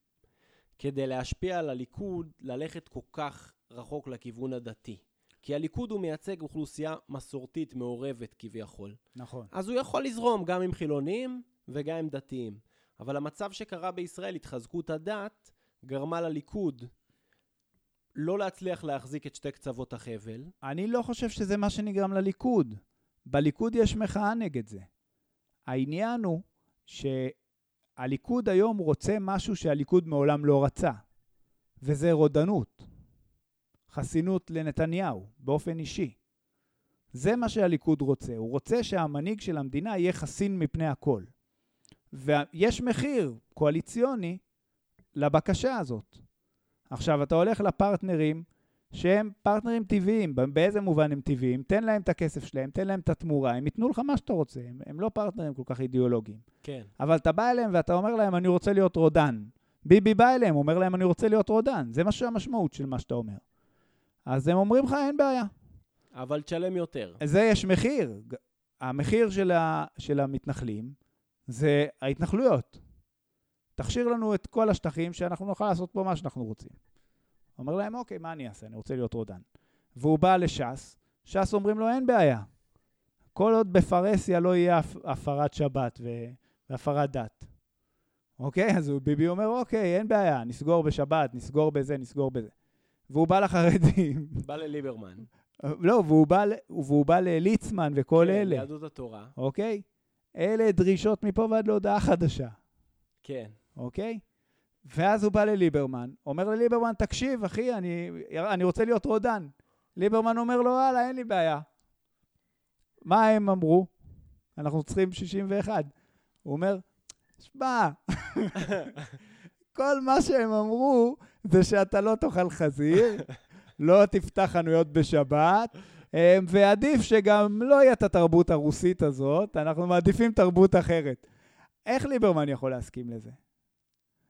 כדי להשפיע על הליכוד ללכת כל כך רחוק לכיוון הדתי. כי הליכוד הוא מייצג אוכלוסייה מסורתית מעורבת כביכול. נכון. אז הוא יכול לזרום גם עם חילונים וגם עם דתיים. אבל המצב שקרה בישראל, התחזקות הדת, גרמה לליכוד לא להצליח להחזיק את שתי קצוות החבל. אני לא חושב שזה מה שנגרם לליכוד. בליכוד יש מחאה נגד זה. העניין הוא שהליכוד היום רוצה משהו שהליכוד מעולם לא רצה, וזה רודנות. חסינות לנתניהו, באופן אישי. זה מה שהליכוד רוצה. הוא רוצה שהמנהיג של המדינה יהיה חסין מפני הכל. ויש מחיר קואליציוני לבקשה הזאת. עכשיו, אתה הולך לפרטנרים שהם פרטנרים טבעיים. באיזה מובן הם טבעיים? תן להם את הכסף שלהם, תן להם את התמורה, הם ייתנו לך מה שאתה רוצה. הם, הם לא פרטנרים כל כך אידיאולוגיים. כן. אבל אתה בא אליהם ואתה אומר להם, אני רוצה להיות רודן. ביבי בא אליהם, אומר להם, אני רוצה להיות רודן. זה מה שהמשמעות של מה שאתה אומר. אז הם אומרים לך, אין בעיה. אבל תשלם יותר. זה יש מחיר. המחיר של, ה, של המתנחלים זה ההתנחלויות. תכשיר לנו את כל השטחים שאנחנו נוכל לעשות פה מה שאנחנו רוצים. אומר להם, אוקיי, מה אני אעשה? אני רוצה להיות רודן. והוא בא לש"ס, ש"ס אומרים לו, אין בעיה. כל עוד בפרהסיה לא יהיה הפרת שבת והפרת דת. אוקיי? אז ביבי אומר, אוקיי, אין בעיה, נסגור בשבת, נסגור בזה, נסגור בזה. והוא בא לחרדים. בא לליברמן. לא, והוא בא, והוא בא לליצמן וכל כן, אלה. יהדות התורה. אוקיי? אלה דרישות מפה ועד להודעה חדשה. כן. אוקיי? ואז הוא בא לליברמן, אומר לליברמן, תקשיב, אחי, אני, אני רוצה להיות רודן. ליברמן אומר לו, וואלה, אין לי בעיה. מה הם אמרו? אנחנו צריכים 61. הוא אומר, שמע, כל מה שהם אמרו זה שאתה לא תאכל חזיר, לא תפתח חנויות בשבת, ועדיף שגם לא יהיה את התרבות הרוסית הזאת, אנחנו מעדיפים תרבות אחרת. איך ליברמן יכול להסכים לזה?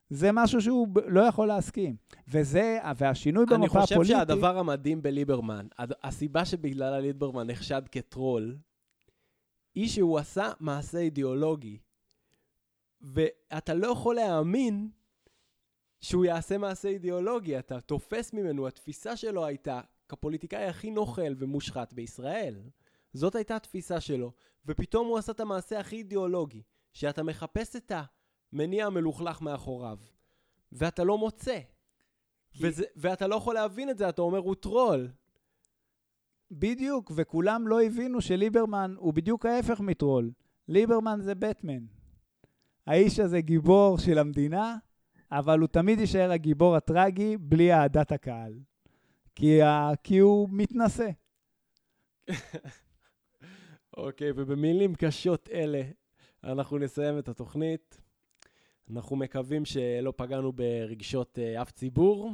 זה משהו שהוא לא יכול להסכים. וזה, והשינוי במפה הפוליטית... אני חושב שהדבר המדהים בליברמן, הסיבה שבגללה ליברמן נחשד כטרול, היא שהוא עשה מעשה אידיאולוגי. ואתה לא יכול להאמין שהוא יעשה מעשה אידיאולוגי, אתה תופס ממנו, התפיסה שלו הייתה כפוליטיקאי הכי נוכל ומושחת בישראל. זאת הייתה התפיסה שלו, ופתאום הוא עשה את המעשה הכי אידיאולוגי, שאתה מחפש את המניע המלוכלך מאחוריו, ואתה לא מוצא. כי... וזה, ואתה לא יכול להבין את זה, אתה אומר, הוא טרול. בדיוק, וכולם לא הבינו שליברמן הוא בדיוק ההפך מטרול. ליברמן זה בטמן. האיש הזה גיבור של המדינה, אבל הוא תמיד יישאר הגיבור הטרגי בלי אהדת הקהל. כי, ה... כי הוא מתנשא. אוקיי, okay, ובמילים קשות אלה אנחנו נסיים את התוכנית. אנחנו מקווים שלא פגענו ברגשות uh, אף ציבור.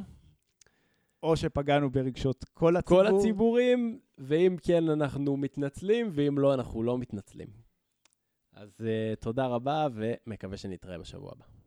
או שפגענו ברגשות כל הציבור. כל הציבורים, ואם כן, אנחנו מתנצלים, ואם לא, אנחנו לא מתנצלים. אז uh, תודה רבה, ומקווה שנתראה בשבוע הבא.